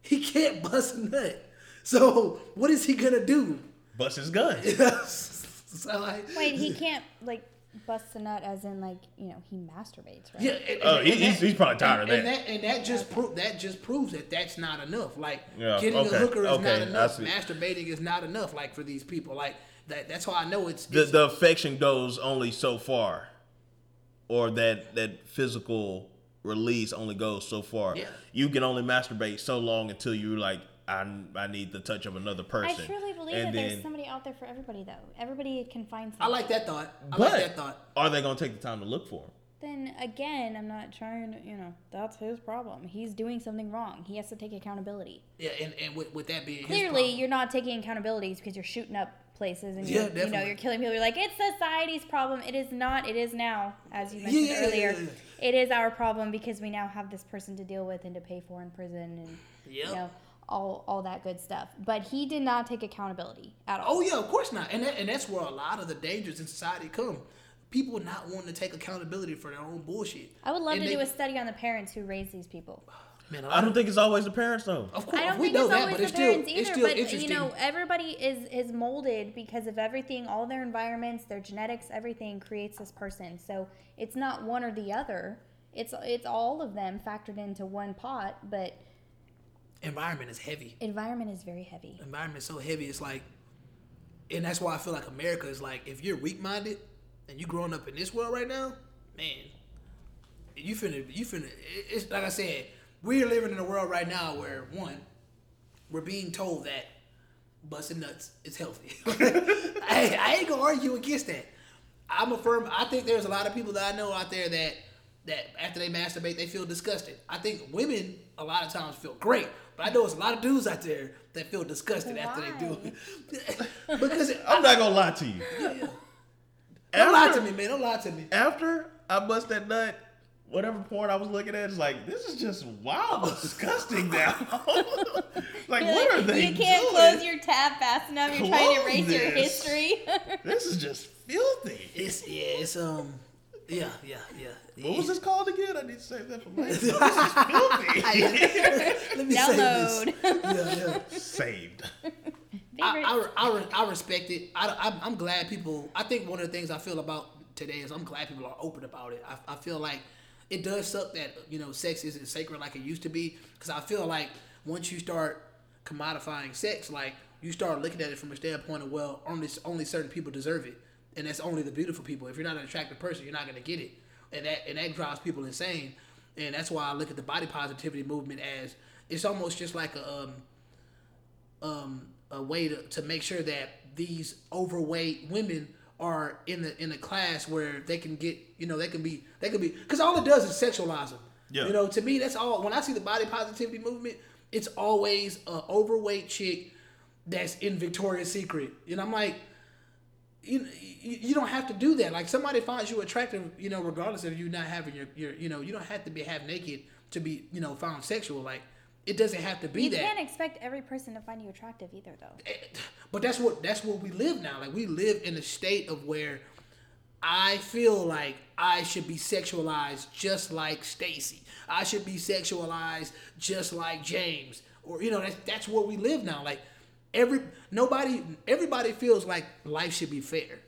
He can't bust a nut. So what is he gonna do? Bust his gun. so like, Wait, he can't like bust a nut as in like you know he masturbates, right? yeah and, Oh, and- he- and he's- he's probably tired and, of and that. and that just pro- that just proves that that's not enough like Yeah, getting okay, a hooker is okay, not enough masturbating is not enough like for these people like that that's how i know it's, the it's the affection goes only so far, or that that physical release only goes so far. Yeah. You can only masturbate so long until you like I I need the touch of another person. I person. truly believe and that then, there's somebody out there for everybody though. Everybody can find something. i like that thought i but like that thought are they gonna take the time to look for him? Then again, I'm not trying to, you know, that's his problem. He's doing something wrong. He has to take accountability. yeah and, and with, with that being Clearly, problem- you're not taking accountabilities because you're shooting up places and Yeah, you're, know you're killing people. You're like, it's society's problem. It is not. It is now, as you mentioned Yeah, yeah, yeah, earlier. yeah, It is our problem because we now have this person to deal with and to pay for in prison and Yep. you know all all that good stuff. But he did not take accountability at all. Oh yeah, of course not. And that, and that's where a lot of the dangers in society come. People not wanting to take accountability for their own bullshit. I would love And to they- do a study on the parents who raise these people. Man, a I lot don't think it's always the parents though. of course I don't we think know it's that, always but the it's still parents it's either. still But interesting. you know, everybody is is molded because of everything, all their environments, their genetics, everything creates this person. So it's not one or the other. It's it's all of them factored into one pot. But environment is heavy. environment is very heavy. Environment is so heavy. It's like, and that's why I feel like America is like, if you're weak minded and you're growing up in this world right now, man, you finna you finna. It's like I said, we're living in a world right now where one, we're being told that busting nuts is healthy. I, I ain't gonna argue against that. I'm a firm. I think there's a lot of people that I know out there that that after they masturbate they feel disgusted. I think women a lot of times feel great, but I know there's a lot of dudes out there that feel disgusted after they do it because it, I'm not gonna lie to you. don't lie to me, man. Don't lie to me. After I bust that nut, whatever porn I was looking at is like, this is just wild, disgusting now. like, what are they you can't doing? close your tab fast enough. You're trying to Close erase your history. This is just filthy. It's yeah, it's um, yeah, yeah, yeah. What was this called again? I need to save that for later. this is filthy. Let me say Download. this. Yeah, yeah. Saved. I, I, I, re- I respect it. I, I'm, I'm glad people. I think one of the things I feel about today is I'm glad people are open about it. I, I feel like it does suck that you know sex isn't sacred like it used to be because I feel like once you start commodifying sex, like you start looking at it from a standpoint of well, only only certain people deserve it, and that's only the beautiful people. If you're not an attractive person, you're not gonna get it, and that and that drives people insane. And that's why I look at the body positivity movement as it's almost just like a um, um, a way to, to make sure that these overweight women are in the in a class where they can get you know they can be they can be because all it does is sexualize them. Yeah. You know, to me that's all. When I see the body positivity movement, it's always a overweight chick that's in Victoria's Secret. and I'm like. You, you, you don't have to do that. Like somebody finds you attractive, you know, regardless of you not having your, your you know, you don't have to be half naked to be, you know, found sexual. Like it doesn't have to be you that. You can't expect every person to find you attractive either, though. Eh, but that's what that's where we live now. Like we live in a state of where I feel like I should be sexualized just like Stacy. I should be sexualized just like James. Or you know, that's that's where we live now. Like every nobody everybody feels like life should be fair.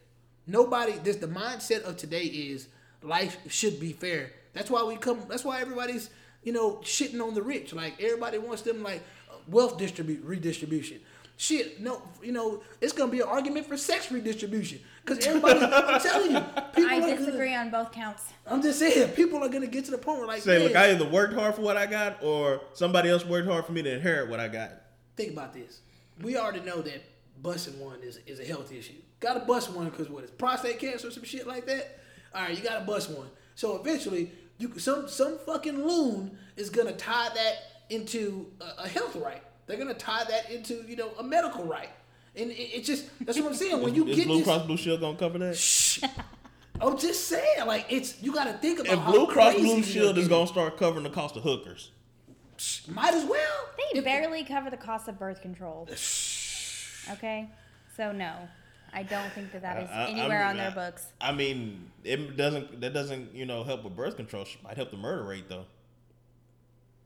Nobody this the mindset of today is life should be fair. That's why we come that's why everybody's, you know, shitting on the rich. Like everybody wants them like wealth distribute redistribution. Shit, no, you know, it's gonna be an argument for sex redistribution. Cause everybody, I'm telling you, people I disagree Gonna, on both counts. I'm just saying, people are gonna get to the point where like, Say, look, I either worked hard for what I got, or somebody else worked hard for me to inherit what I got. think about this. We already know that busting one is is a health issue. Got to bust one because what is prostate cancer or some shit like that. All right, you got to bust one. So eventually, you some some fucking loon is gonna tie that into a, a health right. They're gonna tie that into you know a medical right. And it, it just that's what I'm saying. When you is get Blue this, Cross Blue Shield gonna cover that? Shh. I'm just saying, like it's you got to think about how Blue Cross Blue Shield is gonna start covering the cost of hookers, might as well. They If- barely cover the cost of birth control. Okay, so no, I don't think that that is I- I- I anywhere mean, on their books. I mean, it doesn't. That doesn't, you know, help with birth control. It Might help the murder rate though.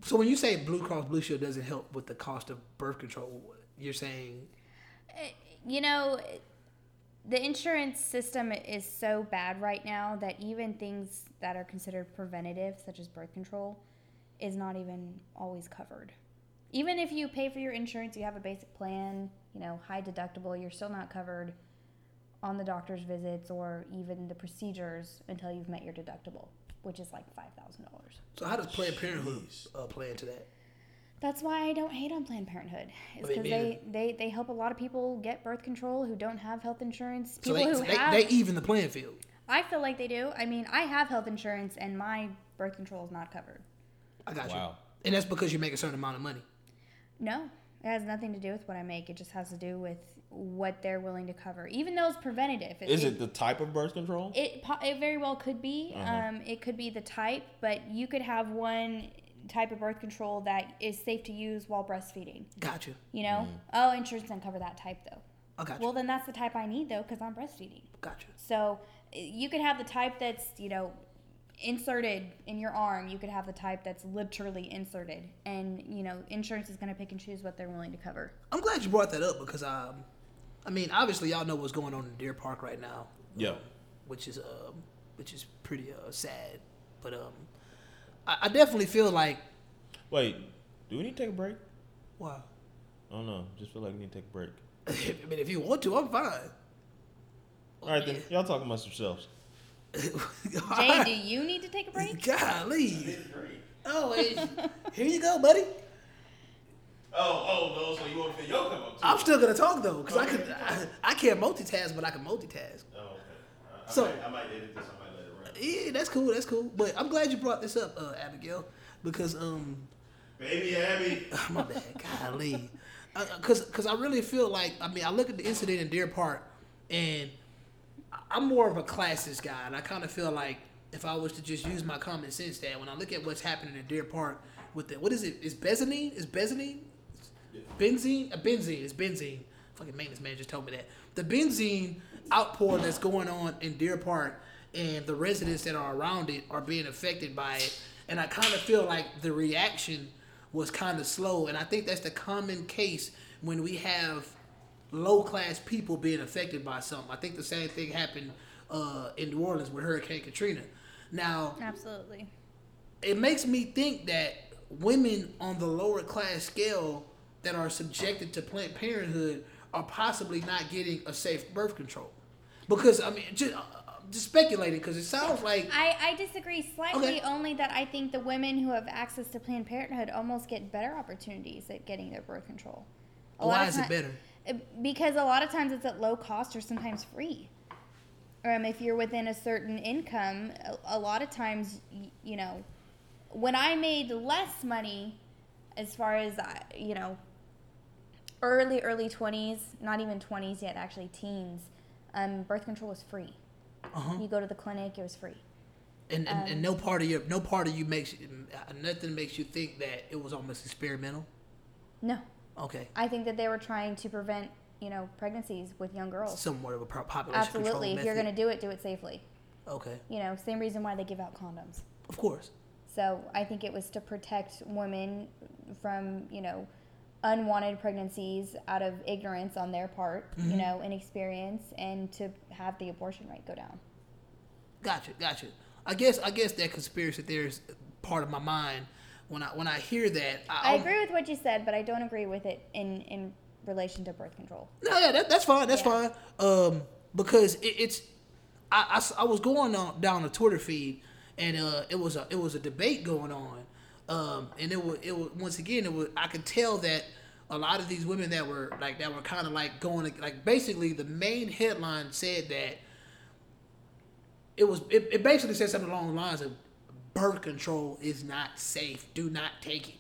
So when you say Blue Cross Blue Shield doesn't help with the cost of birth control, you're saying eh, You know, the insurance system is so bad right now that even things that are considered preventative, such as birth control, is not even always covered. Even if you pay for your insurance, you have a basic plan, you know, high deductible, you're still not covered on the doctor's visits or even the procedures until you've met your deductible, which is like $5,000. so. How does Planned Parenthood uh, play into that? That's why I don't hate on Planned Parenthood. It's because they, they, they help a lot of people get birth control who don't have health insurance. So People they, who so they, have, they even the playing field. I feel like they do. I mean, I have health insurance and my birth control is not covered. I got Wow. you. And that's because you make a certain amount of money. No, it has nothing to do with what I make. It just has to do with what they're willing to cover. Even though it's preventative. Is it the type of birth control? It, it very well could be. Uh-huh. Um, it could be the type, but you could have one type of birth control that is safe to use while breastfeeding. Got you. You know? Mm. Oh, insurance doesn't cover that type though. I got you. Well, then that's the type I need though, because I'm breastfeeding. got you. So eh, you could have the type that's, you know, inserted in your arm. You could have the type that's literally inserted. And, you know, insurance is going to pick and choose what they're willing to cover. I'm glad you brought that up because um, I mean, obviously y'all know what's going on in Deer Park right now, Yeah. which is um, which is pretty uh, sad. But um, I, I definitely feel like Wait, do we need to take a break? wow. I don't know. Just feel like we need to take a break. I mean, if you want to, I'm fine. All right then, y'all talk amongst yourselves. Jay, do you need to take a break? Golly. Oh, here you go, buddy. Oh, oh no! So you want to fill your cup up too? I'm still gonna talk though, cause I could, I, I can't multitask, but I can multitask. Oh, okay. I, So- I, might, I might edit this. I might let it run. Yeah, that's cool, that's cool. But I'm glad you brought this up, uh, Abigail, because um, Baby Abby. my bad, golly, uh, cause, cause I really feel like, I mean, I look at the incident in Deer Park, and I'm more of a classist guy, and I kind of feel like if I was to just use my common sense, that when I look at what's happening in Deer Park with the, what is it? Is benzene? Is benzene? Benzene? A benzene. It's benzene. Fucking maintenance man just told me that. The benzene outpour that's going on in Deer Park and the residents that are around it are being affected by it. And I kind of feel like the reaction was kind of slow. And I think that's the common case when we have low class people being affected by something. I think the same thing happened uh, in New Orleans with Hurricane Katrina. Now, Absolutely. it makes me think that women on the lower class scale that are subjected to Planned Parenthood are possibly not getting a safe birth control. Because I mean, just, uh, just speculating because it sounds like I, I disagree slightly, Okay. only that I think the women who have access to Planned Parenthood almost get better opportunities at getting their birth control. A lot why is it better? Uh, Because a lot of times it's at low cost or sometimes free. Um, if you're within a certain income, a, a lot of times, you know, when I made less money, as far as you know, early early twenties, not even twenties yet, actually teens, um, birth control was free. Uh-huh. You go to the clinic, it was free. And, and, Um, and no part of your no part of you makes uh, nothing makes you think that it was almost experimental. No, Okay, I think that they were trying to prevent, you know, pregnancies with young girls. somewhat of a population Absolutely. If you're going to do it, do it safely. Okay, You know, same reason why they give out condoms. of course. So I think it was to protect women from, you know, unwanted pregnancies out of ignorance on their part, you mm-hmm. know, inexperience, and to have the abortion rate go down. Gotcha, gotcha. I guess I guess that conspiracy theory is part of my mind. When I when I hear that, I I, agree with what you said, but I don't agree with it in in relation to birth control. No, yeah, that, that's fine. That's Yeah. fine. Um, because it, it's, I was going on down the Twitter feed, and uh, it was a it was a debate going on, um, and it was it was once again it was I could tell that a lot of these women that were like that were kind of like going like basically the main headline said that it was it, it basically said something along the lines of birth control is not safe. Do not take it.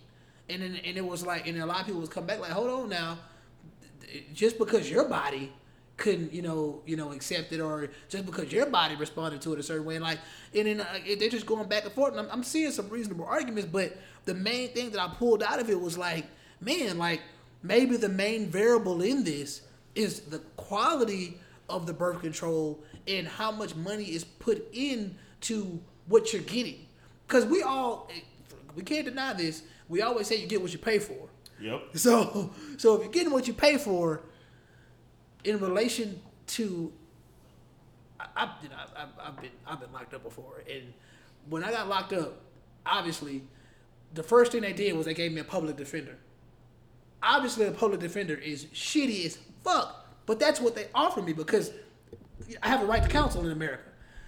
And then, and it was like and a lot of people was come back like hold on now just because your body couldn't, you know, you know, accept it, or just because your body responded to it a certain way, and like, and then uh, they're just going back and forth. And I'm, I'm seeing some reasonable arguments, but the main thing that I pulled out of it was like, man, like maybe the main variable in this is the quality of the birth control and how much money is put into what you're getting. Because we all, we can't deny this. We always say you get what you pay for. Yep. So, so if you're getting what you pay for, in relation to, I, you know, I, I've been I've been locked up before, and when I got locked up, obviously, the first thing they did was they gave me a public defender. Obviously, a public defender is shitty as fuck, but that's what they offer me because I have a right to counsel in America.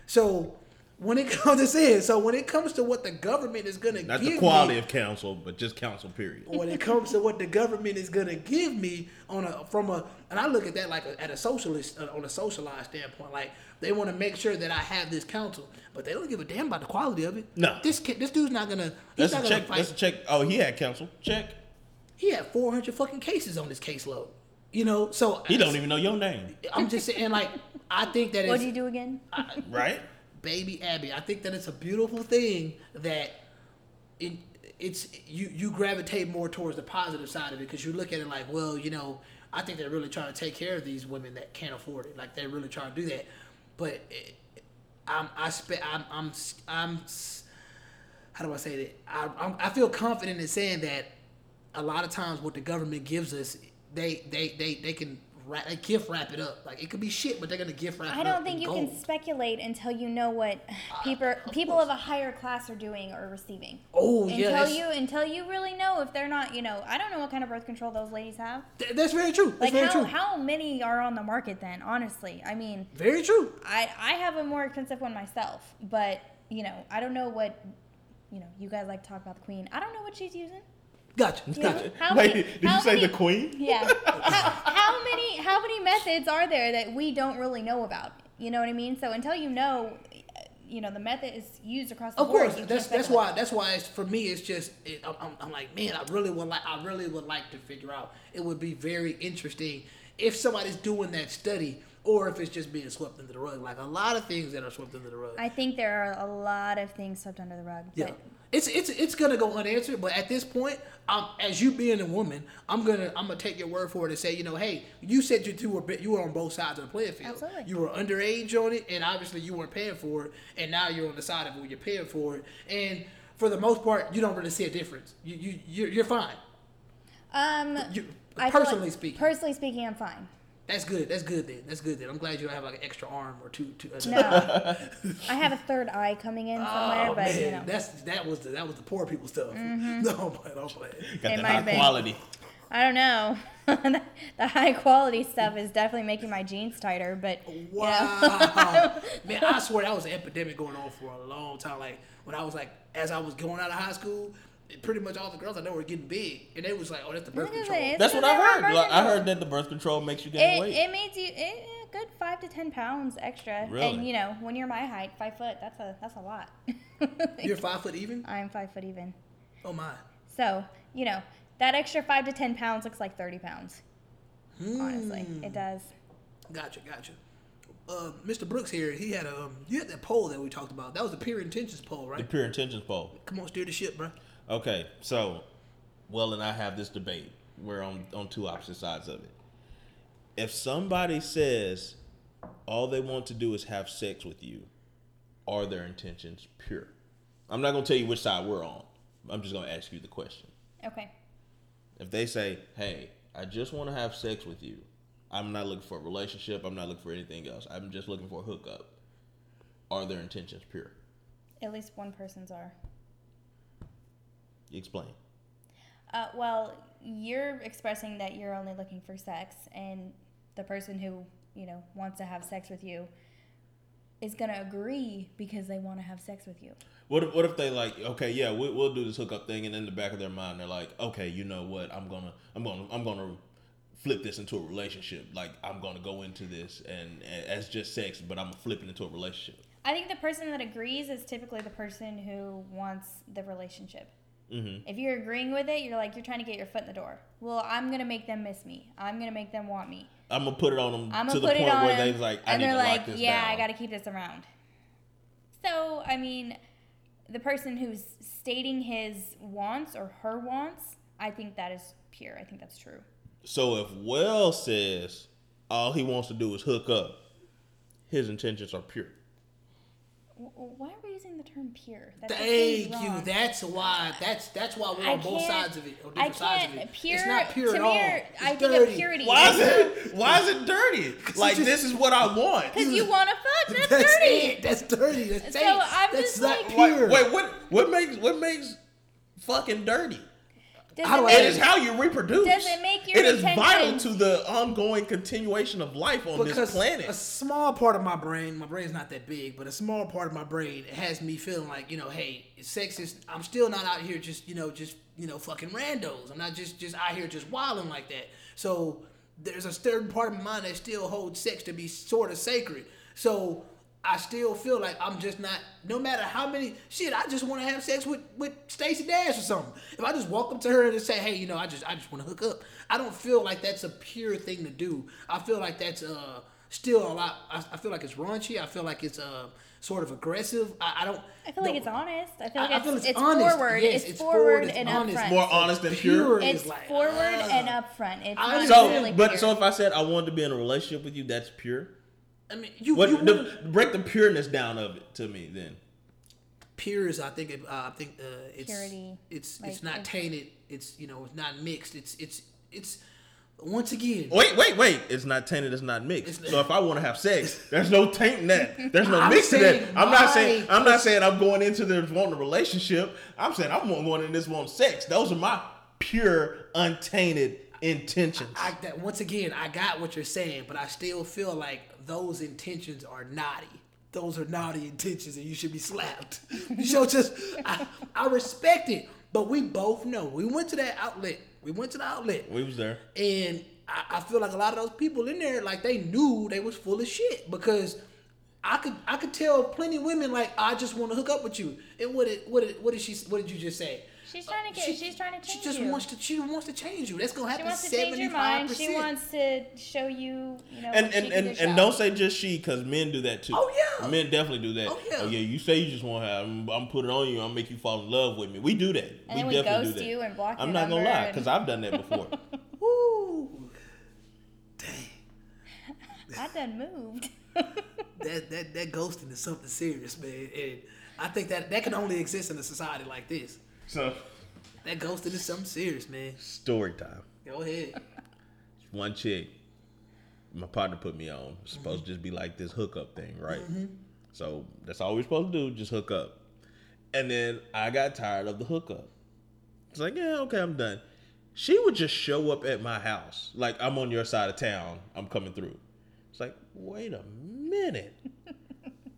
So. When it comes to saying, so when it comes to what the government is gonna Not give the quality me, of counsel, but just counsel. Period. when it comes to what the government is gonna give me on a from a and I look at that like a, at a socialist uh, on a socialized standpoint, like they want to make sure that I have this counsel, but they don't give a damn about the quality of it. No. this kid, this dude's not gonna. He's That's not a gonna check. fight. That's a check. Oh, he had counsel. Check. He had four hundred fucking cases on his caseload. You know, so He don't even know your name, I'm just saying, like, I think that What it's do you do again? right? Baby Abby. I think that it's a beautiful thing that it, it's you you gravitate more towards the positive side of it because you look at it like, well, you know, I think they're really trying to take care of these women that can't afford it. Like they're really trying to do that. But it, I'm I spe- I'm I'm I'm how do I say that? I I'm, I feel confident in saying that a lot of times what the government gives us, they they they they can. Wrap, they gift wrap it up like it could be shit, but they're gonna gift wrap. I it up don't think you gold. can speculate until you know what uh, people people of a higher class are doing or receiving. Oh yeah, until you until you really know if they're not, you know, I don't know what kind of birth control those ladies have. Th- That's very true. That's Like very how true. how many are on the market then? Honestly, I mean, very true. I I have a more expensive one myself, but you know, I don't know what you know. You guys like to talk about the queen. I don't know what she's using. Gotcha. You? Gotcha. How Wait, many, did how you say many- the queen? Yeah. how, how many how many methods are there that we don't really know about? You know what I mean? So until you know, you know, the method is used across the Of board. Of course, that's that's why that's why it's, for me it's just it, I'm, I'm, I'm like man I really would like I really would like to figure out it would be very interesting if somebody's doing that study or if it's just being swept under the rug like a lot of things that are swept under the rug. I think there are a lot of things swept under the rug. yeah, But it's it's it's gonna go unanswered. But at this point, um, as you being a woman, I'm gonna I'm gonna take your word for it and say you know hey you said you two were you were on both sides of the playing field. Absolutely. You were underage on it, and obviously you weren't paying for it, and now you're on the side of it you're paying for it, and for the most part, you don't really see a difference. You you you're, you're fine. um, You I like- personally speaking, personally speaking, I'm fine. That's good. That's good then. That's good then. I'm glad you don't have like an extra arm or two. two No, I have a third eye coming in somewhere, Oh but man, you know, that's that was the that was the poor people stuff. Mm-hmm. No, but I'm playing. Got It the might high have been. quality. I don't know. the high quality stuff is definitely making my jeans tighter, but you know. Wow, man, I swear that was an epidemic going on for a long time. Like when I was like, as I was going out of high school, pretty much all the girls I know were getting big, and they was like, "Oh, that's the birth Look at control." this. That's what I heard. Like, I heard that the birth control makes you gain It, weight. it makes you it, a good five to ten pounds extra, Really? and you know when you're my height, five foot, that's a that's a lot. You're five foot even. I'm five foot even, Oh my. so you know that extra five to ten pounds looks like thirty pounds. Honestly, Hmm. it does. Gotcha, gotcha. Uh, Mr. Brooks here, he had a um, you had that poll that we talked about. That was the pure intentions poll, right? the right? pure intentions poll. Come on, steer the ship, bro. Okay, so Will and I have this debate. We're on on two opposite sides of it. If somebody says all they want to do is have sex with you, are their intentions pure? I'm not gonna tell you which side we're on. I'm just gonna ask you the question. Okay. If they say, "Hey, I just want to have sex with you. I'm not looking for a relationship. I'm not looking for anything else. I'm just looking for a hookup." Are their intentions pure? At least one person's are. Explain. Uh, well, you're expressing that you're only looking for sex, and the person who you know wants to have sex with you is gonna agree because they want to have sex with you. What if, what if they like okay yeah we, we'll do this hookup thing and in the back of their mind they're like okay you know what I'm gonna I'm gonna I'm gonna flip this into a relationship like I'm gonna go into this and, and as just sex but I'm gonna flip it into a relationship. I think the person that agrees is typically the person who wants the relationship. Mm-hmm. If you're agreeing with it, you're like you're trying to get your foot in the door. Will, I'm gonna make them miss me. I'm gonna make them want me. I'm gonna put it on them I'm to the point where they're like I and need they're to like, lock this yeah, down. I got to keep this around. So I mean, the person who's stating his wants or her wants, I think that is pure. I think that's true. So if Well says all he wants to do is hook up, his intentions are pure. W- w- Why are we using the term pure? That just Thank you. That's why. That's that's why we're I on both sides of it. Or I different sides of can't. it. Pure. It's not pure to at me, all. I It's think dirty. of purity. Why is it why is it dirty? Like just- this is what I want. Because you want to fuck. That's, That's dirty. it. That's dirty. That's So it. I'm That's just not like- pure. Wait, what what makes what makes fucking dirty? Does How it do make- It is how you reproduce. Does it make your It is vital to the ongoing continuation of life on because this planet. a small part of my brain, my brain's not that big, but a small part of my brain has me feeling like, you know, hey, sex is. I'm still not out here just, you know, just you know, fucking randos. I'm not just just out here just wilding like that. So there's a certain part of my mind that still holds sex to be sort of sacred. So I still feel like I'm just not. No matter how many shit, I just want to have sex with with Stacey Dash or something. If I just walk up to her and just say, hey, you know, I just I just want to hook up. I don't feel like that's a pure thing to do. I feel like that's uh still a lot. I, I feel like it's raunchy. I feel like it's uh sort of aggressive. I, I don't. I feel like no, it's honest. I feel like I it's, feel it's it's, honest. forward. Yes, it's, it's forward, forward, and honest. upfront. More honest and pure. Pure It's like forward ah. and upfront. It's I. So, really but pure. so if I said I wanted to be in a relationship with you, that's pure. I mean, you, What you the, break the pureness down of it to me then. pure is I think it, uh, I think uh, it's Purity, it's like, it's not it's- tainted. It's you know it's not mixed. It's it's it's once again. Wait, wait, wait! It's not tainted. It's not mixed. It's- so if I want to have sex, there's no tainting that. There's no I'm mixing that. I'm not saying. I'm not saying I'm going into this wanting a relationship. I'm saying I'm going in this wanting sex. Those are my pure, untainted intentions. I that once again I got what you're saying, but I still feel like those intentions are naughty. Those are naughty intentions, and you should be slapped. You should just. I, I respect it, but we both know we went to that outlet. We went to the outlet, we was there. and I, I feel like a lot of those people in there, like they knew they was full of shit because I could I could tell plenty of women like I just want to hook up with you. And what did what did what did she what did you just say? She's trying to uh, get. she's trying to change She just you. wants to she wants to change you. That's gonna happen. she happen wants to seventy change your mind. She wants to show you, you know, And and and, and don't say just she, because men do that too. Oh, yeah. men definitely do that. Oh, yeah. Oh yeah. You say you just want to have. I'm, I'm putting it on you. I'm make you fall in love with me. We do that. And then we definitely ghost do that. you and block I'm not gonna number lie, and- because I've done that before. Woo. Dang. I done moved. That that that ghosting is something serious, man. And I think that that can only exist in a society like this. So That ghosting is something serious, man. story time. Go ahead. one chick my partner put me on. It's supposed to just be like this hookup thing right? Mm-hmm. So that's all we're supposed to do just hook up. And then i got tired of the hookup. It's like yeah okay i'm done. She would just show up at my house. Like i'm on your side of town. I'm coming through. It's like wait a minute.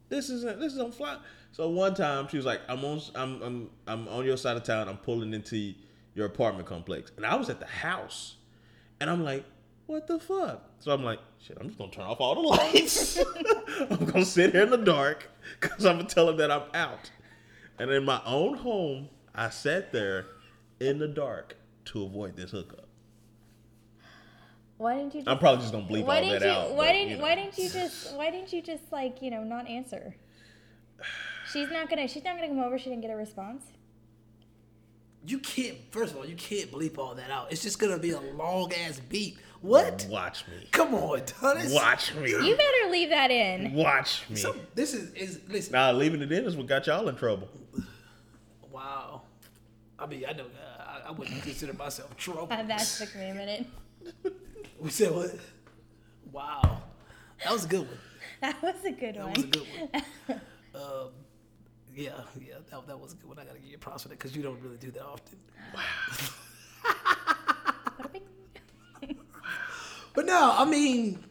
This isn't this is on fly so one time she was like i'm on i'm i'm, I'm on your side of town i'm pulling into your apartment complex and i was at the house and I'm like, what the fuck? So I'm like, shit, I'm just gonna turn off all the lights. I'm gonna sit here in the dark because I'm gonna tell him that I'm out. And in my own home, I sat there in the dark to avoid this hookup. Why didn't you? Just, I'm probably just gonna bleep why all didn't that you? out. why but, didn't? you know. Why didn't you just? Why didn't you just like you know not answer? She's not gonna. She's not gonna come over. She didn't get a response. You can't. First of all, you can't bleep all that out. It's just gonna be a long ass beep. What? Watch me. Come on, Thomas. Watch me. You better leave that in. Watch me. So this is is listen. Nah, leaving it in is what got y'all in trouble. Wow. I mean, I know uh, I, I wouldn't consider myself trouble. Uh, that took me a minute. We said what? Wow. That was a good one. That was a good That one. That was a good one. um, yeah, yeah, that, that was a good one. I gotta give you props for that because you don't really do that often. Wow. But no, I mean,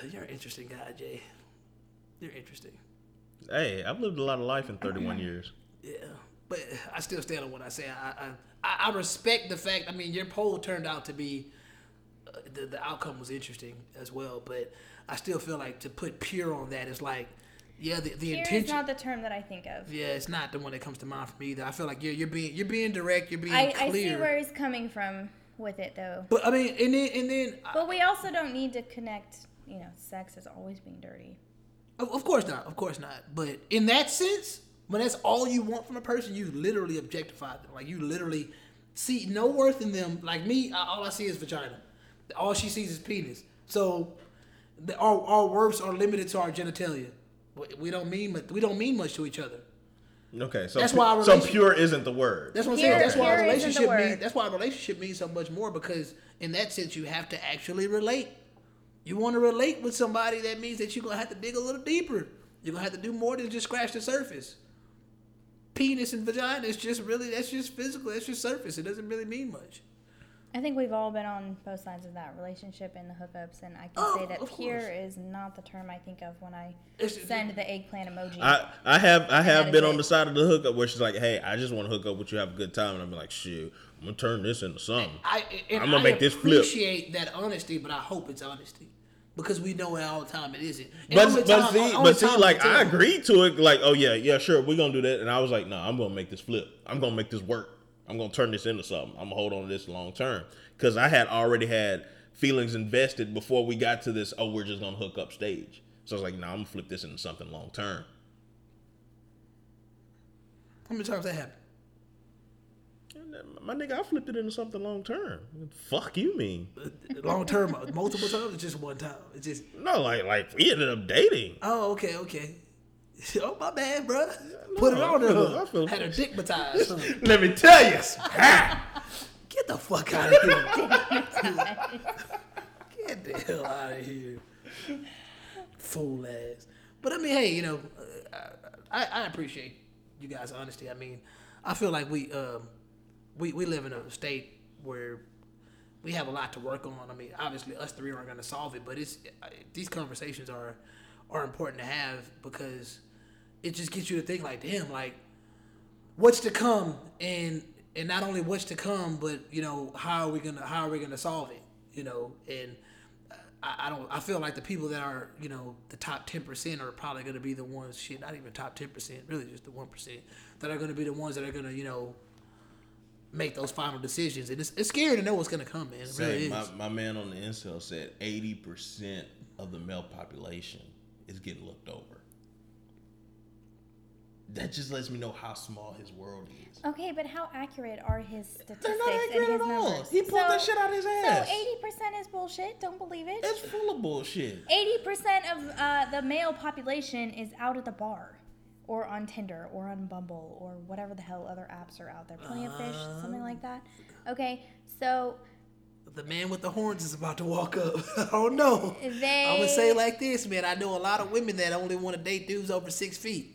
you're an interesting guy, Jay. You're interesting. Hey, I've lived a lot of life in 31 years. Yeah, but I still stand on what I say. I I, I respect the fact. I mean, your poll turned out to be uh, the the outcome was interesting as well. But I still feel like to put pure on that is like, yeah, the the Here is intention. not the term that I think of. yeah, it's not the one that comes to mind for me either. I feel like you're you're being you're being direct. You're being I, clear. I see where he's coming from with it though. but I mean, and then and then But we also don't need to connect, you know, sex as always being dirty. Of, of course not. Of course not. But in that sense, when that's all you want from a person, you literally objectify them. Like you literally see no worth in them. Like me, I- all I see is vagina. All she sees is penis. So the, our our worths are limited to our genitalia. We- We don't mean much. We don't mean much to each other. Okay, so That's pu- why a so pure isn't the word. That's what I'm Pure- saying. That's why a pure isn't relationship means. That's why a relationship means so much more because in that sense you have to actually relate. You want to relate with somebody, that means that you're gonna have to dig a little deeper. You're gonna have to do more than just scratch the surface. Penis and vagina is just really that's just physical. That's just surface. It doesn't really mean much. I think we've all been on both sides of that relationship and the hookups, and I can Oh, say that of pure course. is not the term I think of when I It's- send the eggplant emoji. I, I have I have been on the side of the hookup where she's like, "Hey, I just want to hook up with you, have a good time," and I'm like, "Shoot, I'm gonna turn this into something." I and I'ma I make this flip. appreciate that honesty, but I hope it's honesty because we know all the time it isn't. And But but time- see but see like I tell. agreed to it. Like, oh yeah, yeah, sure, we're gonna do that. And I was like, no, I'm gonna make this flip. I'm gonna make this work. I'm gonna turn this into something. I'm gonna hold on to this long term because I had already had feelings invested before we got to this. Oh, we're just gonna hook up stage. So I was like, no, I'm gonna flip this into something long term. How many times that happened? My nigga, I flipped it into something long term. Fuck you mean? Uh, long term, multiple times, or just one time? It's just No, like like we ended up dating. Oh, okay, okay. Oh, my bad, bro. Put it on there. Had her dickmatized. huh? Let me tell you. Get the fuck out of here. Get the hell out of here. Fool ass. But I mean, hey, you know, uh, I, I appreciate you guys' honesty. I mean, I feel like we um, we we live in a state where we have a lot to work on. I mean, obviously, us three aren't going to solve it, but it's these conversations are are important to have because it just gets you to think like, damn, like what's to come, and and not only what's to come, but you know how are we gonna how are we gonna solve it, you know, and. Uh, I, I don't. I feel like the people that are, you know, the top ten percent are probably going to be the ones. Shit, not even top ten percent. Really, just the one percent that are going to be the ones that are going to, you know, make those final decisions. And it's, it's scary to know what's going to come, man. It really my, my man on the incel said 80% of the male population is getting looked over. That just lets me know how small his world is. okay, but how accurate are his statistics They're not accurate and his at all. numbers? He pulled that shit out of his ass. So eighty percent is bullshit. Don't believe it. It's full of bullshit. Eighty percent of uh, the male population is out at the bar, or on Tinder, or on Bumble, or whatever the hell other apps are out there. Plenty of fish, something like that. Okay, so the man with the horns is about to walk up. I don't know. They- I'm gonna say like this, man. I know a lot of women that only want to date dudes over six feet.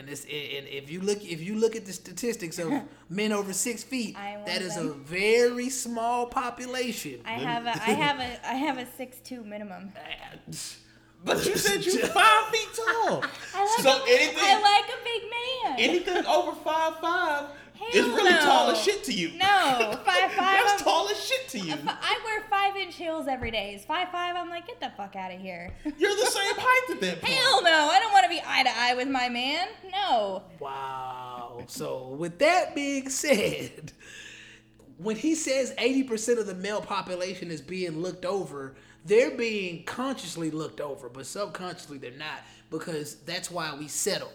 And this, and if you look, if you look at the statistics of men over six feet, that is am one that of is a very small population. I have a, I have a, I have a six two minimum. But you said you five feet tall. I like So a, anything- I like a big man. Anything over five five is Hell really no. tall as shit to you. No, five five. That's I'm- tall as shit to you. I wear five inch heels every day. It's five five? I'm like, get the fuck out of here. You're the same height at that point. Hell no! I don't want to be eye to eye with my man. No. Wow. So with that being said, when he says 80% of the male population is being looked over, they're being consciously looked over, but subconsciously they're not because that's why we settle.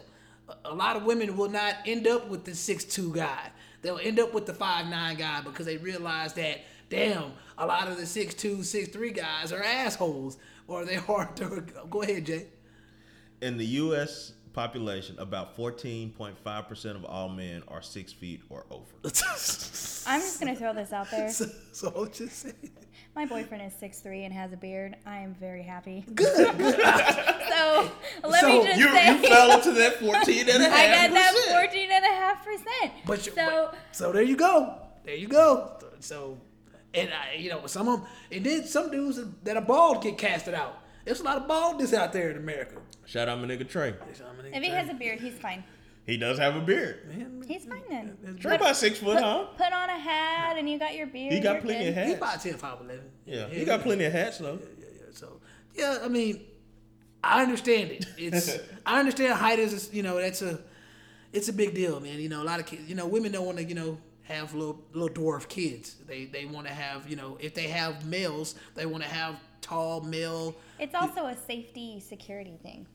A- A lot of women will not end up with the 6'2 guy. They'll end up with the 5'9 guy because they realize that damn, a lot of the six two, six three guys are assholes, or they hard to. Go ahead, Jay. In the U.S. population, about 14.5% of all men are six feet or over. I'm just gonna throw this out there. so, so I'm just saying. My boyfriend is 6'3 and has a beard. I am very happy. Good, good. so let So, me just You, say, you fell into that 14 and a I half got that percent. 14 and a half percent. But you, so but- so there you go. There you go. So, and I, you know, some of them, and then some dudes that are bald get casted out. There's a lot of baldness out there in America. Shout out my nigga Trey. if he has a beard, he's fine. He does have a beard. He's fine then. Trey about six foot, huh? Put on a hat and you got your beard. He got you're plenty good. of He's hats. about 10, 5, 11. Yeah, he got plenty of hats though. Yeah, yeah. So, yeah, I mean, I understand it. It's I understand height is you know that's a it's a big deal, man. You know, a lot of kids, you know, women don't want to you know have little little dwarf kids. They they want to have you know if they have males, they want to have tall male. It's also a safety security thing.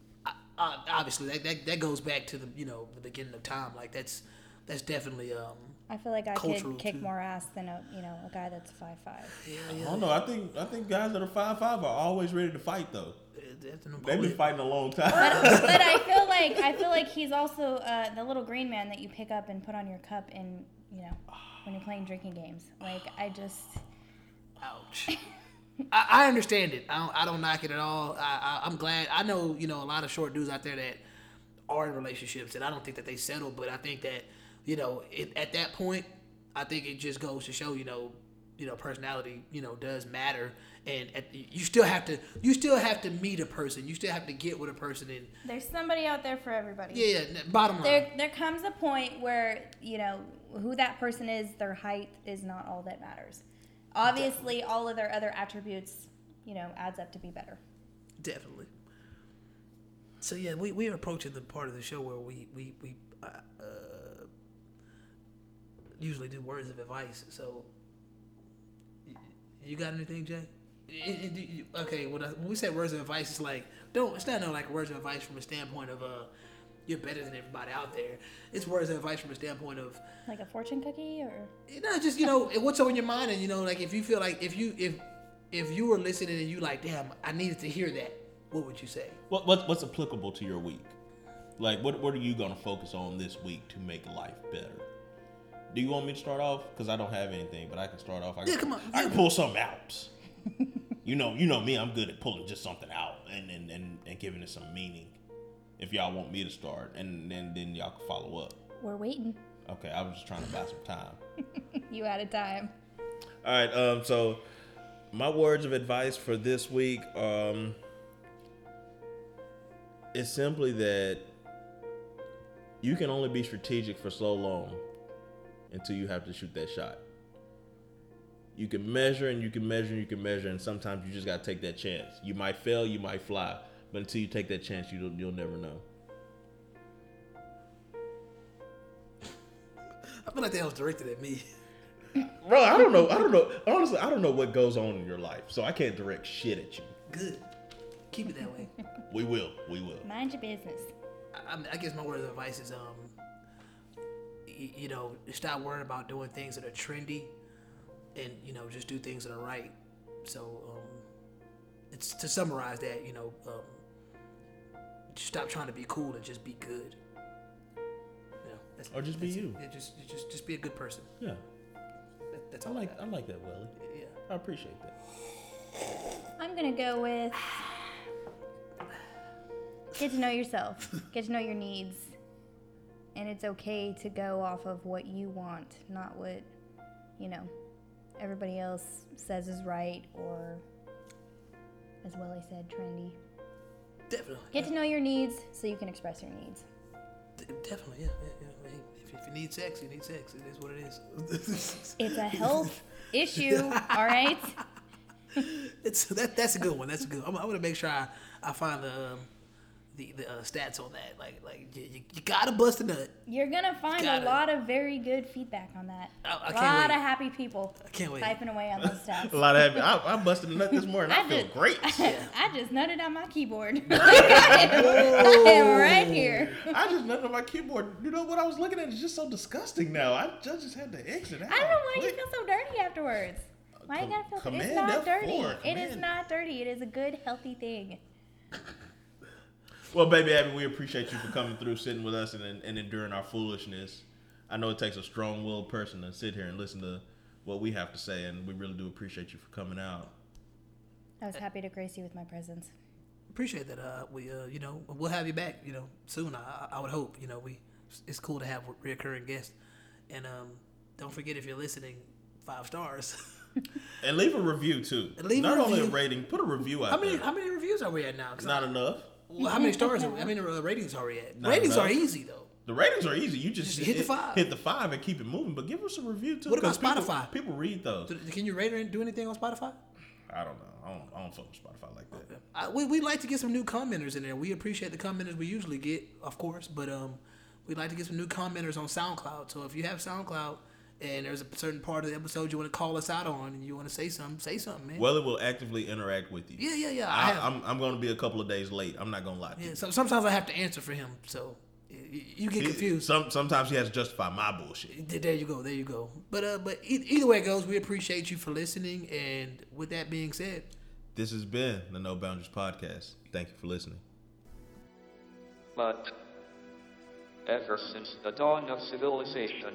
Uh, obviously, that, that that goes back to the you know the beginning of time. Like that's that's definitely um I feel like I Cultural, could kick too. more ass than a you know a guy that's five five. I don't know. I think I think guys that are five five are always ready to fight though. They've been fighting a long time. but I feel like I feel like he's also uh, the little green man that you pick up and put on your cup and you know when you're playing drinking games. Like I just Ouch. I, I understand it. I don't, I don't knock it at all. I, I, I'm glad. I know, you know, a lot of short dudes out there that are in relationships, and I don't think that they settle, but I think that, you know, it, at that point, I think it just goes to show, you know, you know, personality, you know, does matter, and at, you still have to, you still have to meet a person. You still have to get with a person, and there's somebody out there for everybody. yeah, yeah. Bottom line, There there comes a point where you know who that person is. Their height is not all that matters. Obviously, all of their other attributes, you know, adds up to be better. Definitely. So yeah, we we are approaching the part of the show where we we we uh, uh, usually do words of advice. So you got anything, Jay? It- it- you- okay, when, I, when we say words of advice, it's like don't. It's not no like words of advice from a standpoint of uh, you're better than everybody out there. It's words of advice from a standpoint of Like a fortune cookie, or you know, just you know, what's on your mind, and you know, like if you feel like if you if if you were listening and you like, damn, I needed to hear that. What would you say? what, what what's applicable to your week? Like what what are you gonna focus on this week to make life better? Do you want me to start off? Because I don't have anything, but I can start off. I can, Yeah, come on. I can pull something out. you know, you know me. I'm good at pulling just something out and and, and, and giving it some meaning. If y'all want me to start, and then then y'all can follow up. we're waiting. Okay, I was just trying to buy some time. You out of time. All right. Um. So, my words of advice for this week, um, is simply that you can only be strategic for so long until you have to shoot that shot. You can measure and you can measure and you can measure, and sometimes you just gotta take that chance. You might fail, you might fly, but until you take that chance, you'll you'll never know. I feel like that was directed at me. Bro, I don't know. I don't know. Honestly, I don't know what goes on in your life, so I can't direct shit at you. Good. Keep it that way. We will. We will. Mind your business. I, I- I guess my word of advice is, um, y- you know, stop worrying about doing things that are trendy, and you know, just do things that are right. So, um, it's to summarize that, you know, um, just stop trying to be cool and just be good. You know, that's, Or just be that's it. you. Yeah, just, just, just be a good person. Yeah. That, that's I all like I I like that, Willie. Yeah. I appreciate that. I'm gonna go with get to know yourself, get to know your needs, and it's okay to go off of what you want, not what you know everybody else says is right or, as Willie said, trendy. Definitely. Get to know your needs so you can express your needs. Definitely, yeah. yeah, yeah. If, if you need sex, you need sex. It is what it is. It's a health issue, all right? it's that. That's a good one. That's a good. I'm, I'm gonna make sure I, I find the um, the, the uh, stats on that. Like like you, you, you gotta bust a nut. You're gonna find Got a lot of very good feedback on that. I- I a can't lot wait. of happy people I can't wait. typing away on those stats. A lot of happy. I, I busted a nut this morning. I, I feel did. great. I just nutted on my keyboard. I, am, I am right here. I just nutted on my keyboard. You know what I was looking at is just so disgusting now. I just, just had to exit out. I don't know why you quick. feel so dirty afterwards. Why you gotta feel? command It's not F4, dirty. It is not dirty. It is a good, healthy thing. Well, baby Abby, we appreciate you for coming through, sitting with us, and, and enduring our foolishness. I know it takes a strong-willed person to sit here and listen to what we have to say, and we really do appreciate you for coming out. I was happy to grace you with my presence. Appreciate that. Uh, we, uh, you know, we'll have you back. You know, soon. I, I would hope. You know, we. It's cool to have reoccurring guests, and um, don't forget if you're listening, five stars. And leave a review too. And leave a Not only a rating, put a review out how many there. How many reviews are we at now? 'Cause Not I- enough. Well, how many stars? Are we, how many ratings are we at? Not ratings are easy though. The ratings are easy. You just, Just hit the five. Hit the five and keep it moving. But give us a review too. What about 'cause people- Spotify? People read those. Can you rate or do anything on Spotify? I don't know. I don't. I don't fuck with Spotify like that. I, we we like to get some new commenters in there. We appreciate the commenters we usually get, of course, but um, we'd like to get some new commenters on SoundCloud. So if you have SoundCloud and there's a certain part of the episode you want to call us out on and you want to say something, say something, man. Well, it will actively interact with you. yeah, yeah, yeah. I I, have. I'm, I'm going to be a couple of days late. I'm not going to lie to yeah, you. so, sometimes I have to answer for him, so y- y- you get He- confused. Some, sometimes he has to justify my bullshit. There you go, there you go. But uh, but e- either way it goes, we appreciate you for listening. And with that being said, This has been the No Boundaries podcast. Thank you for listening. But ever since the dawn of civilization,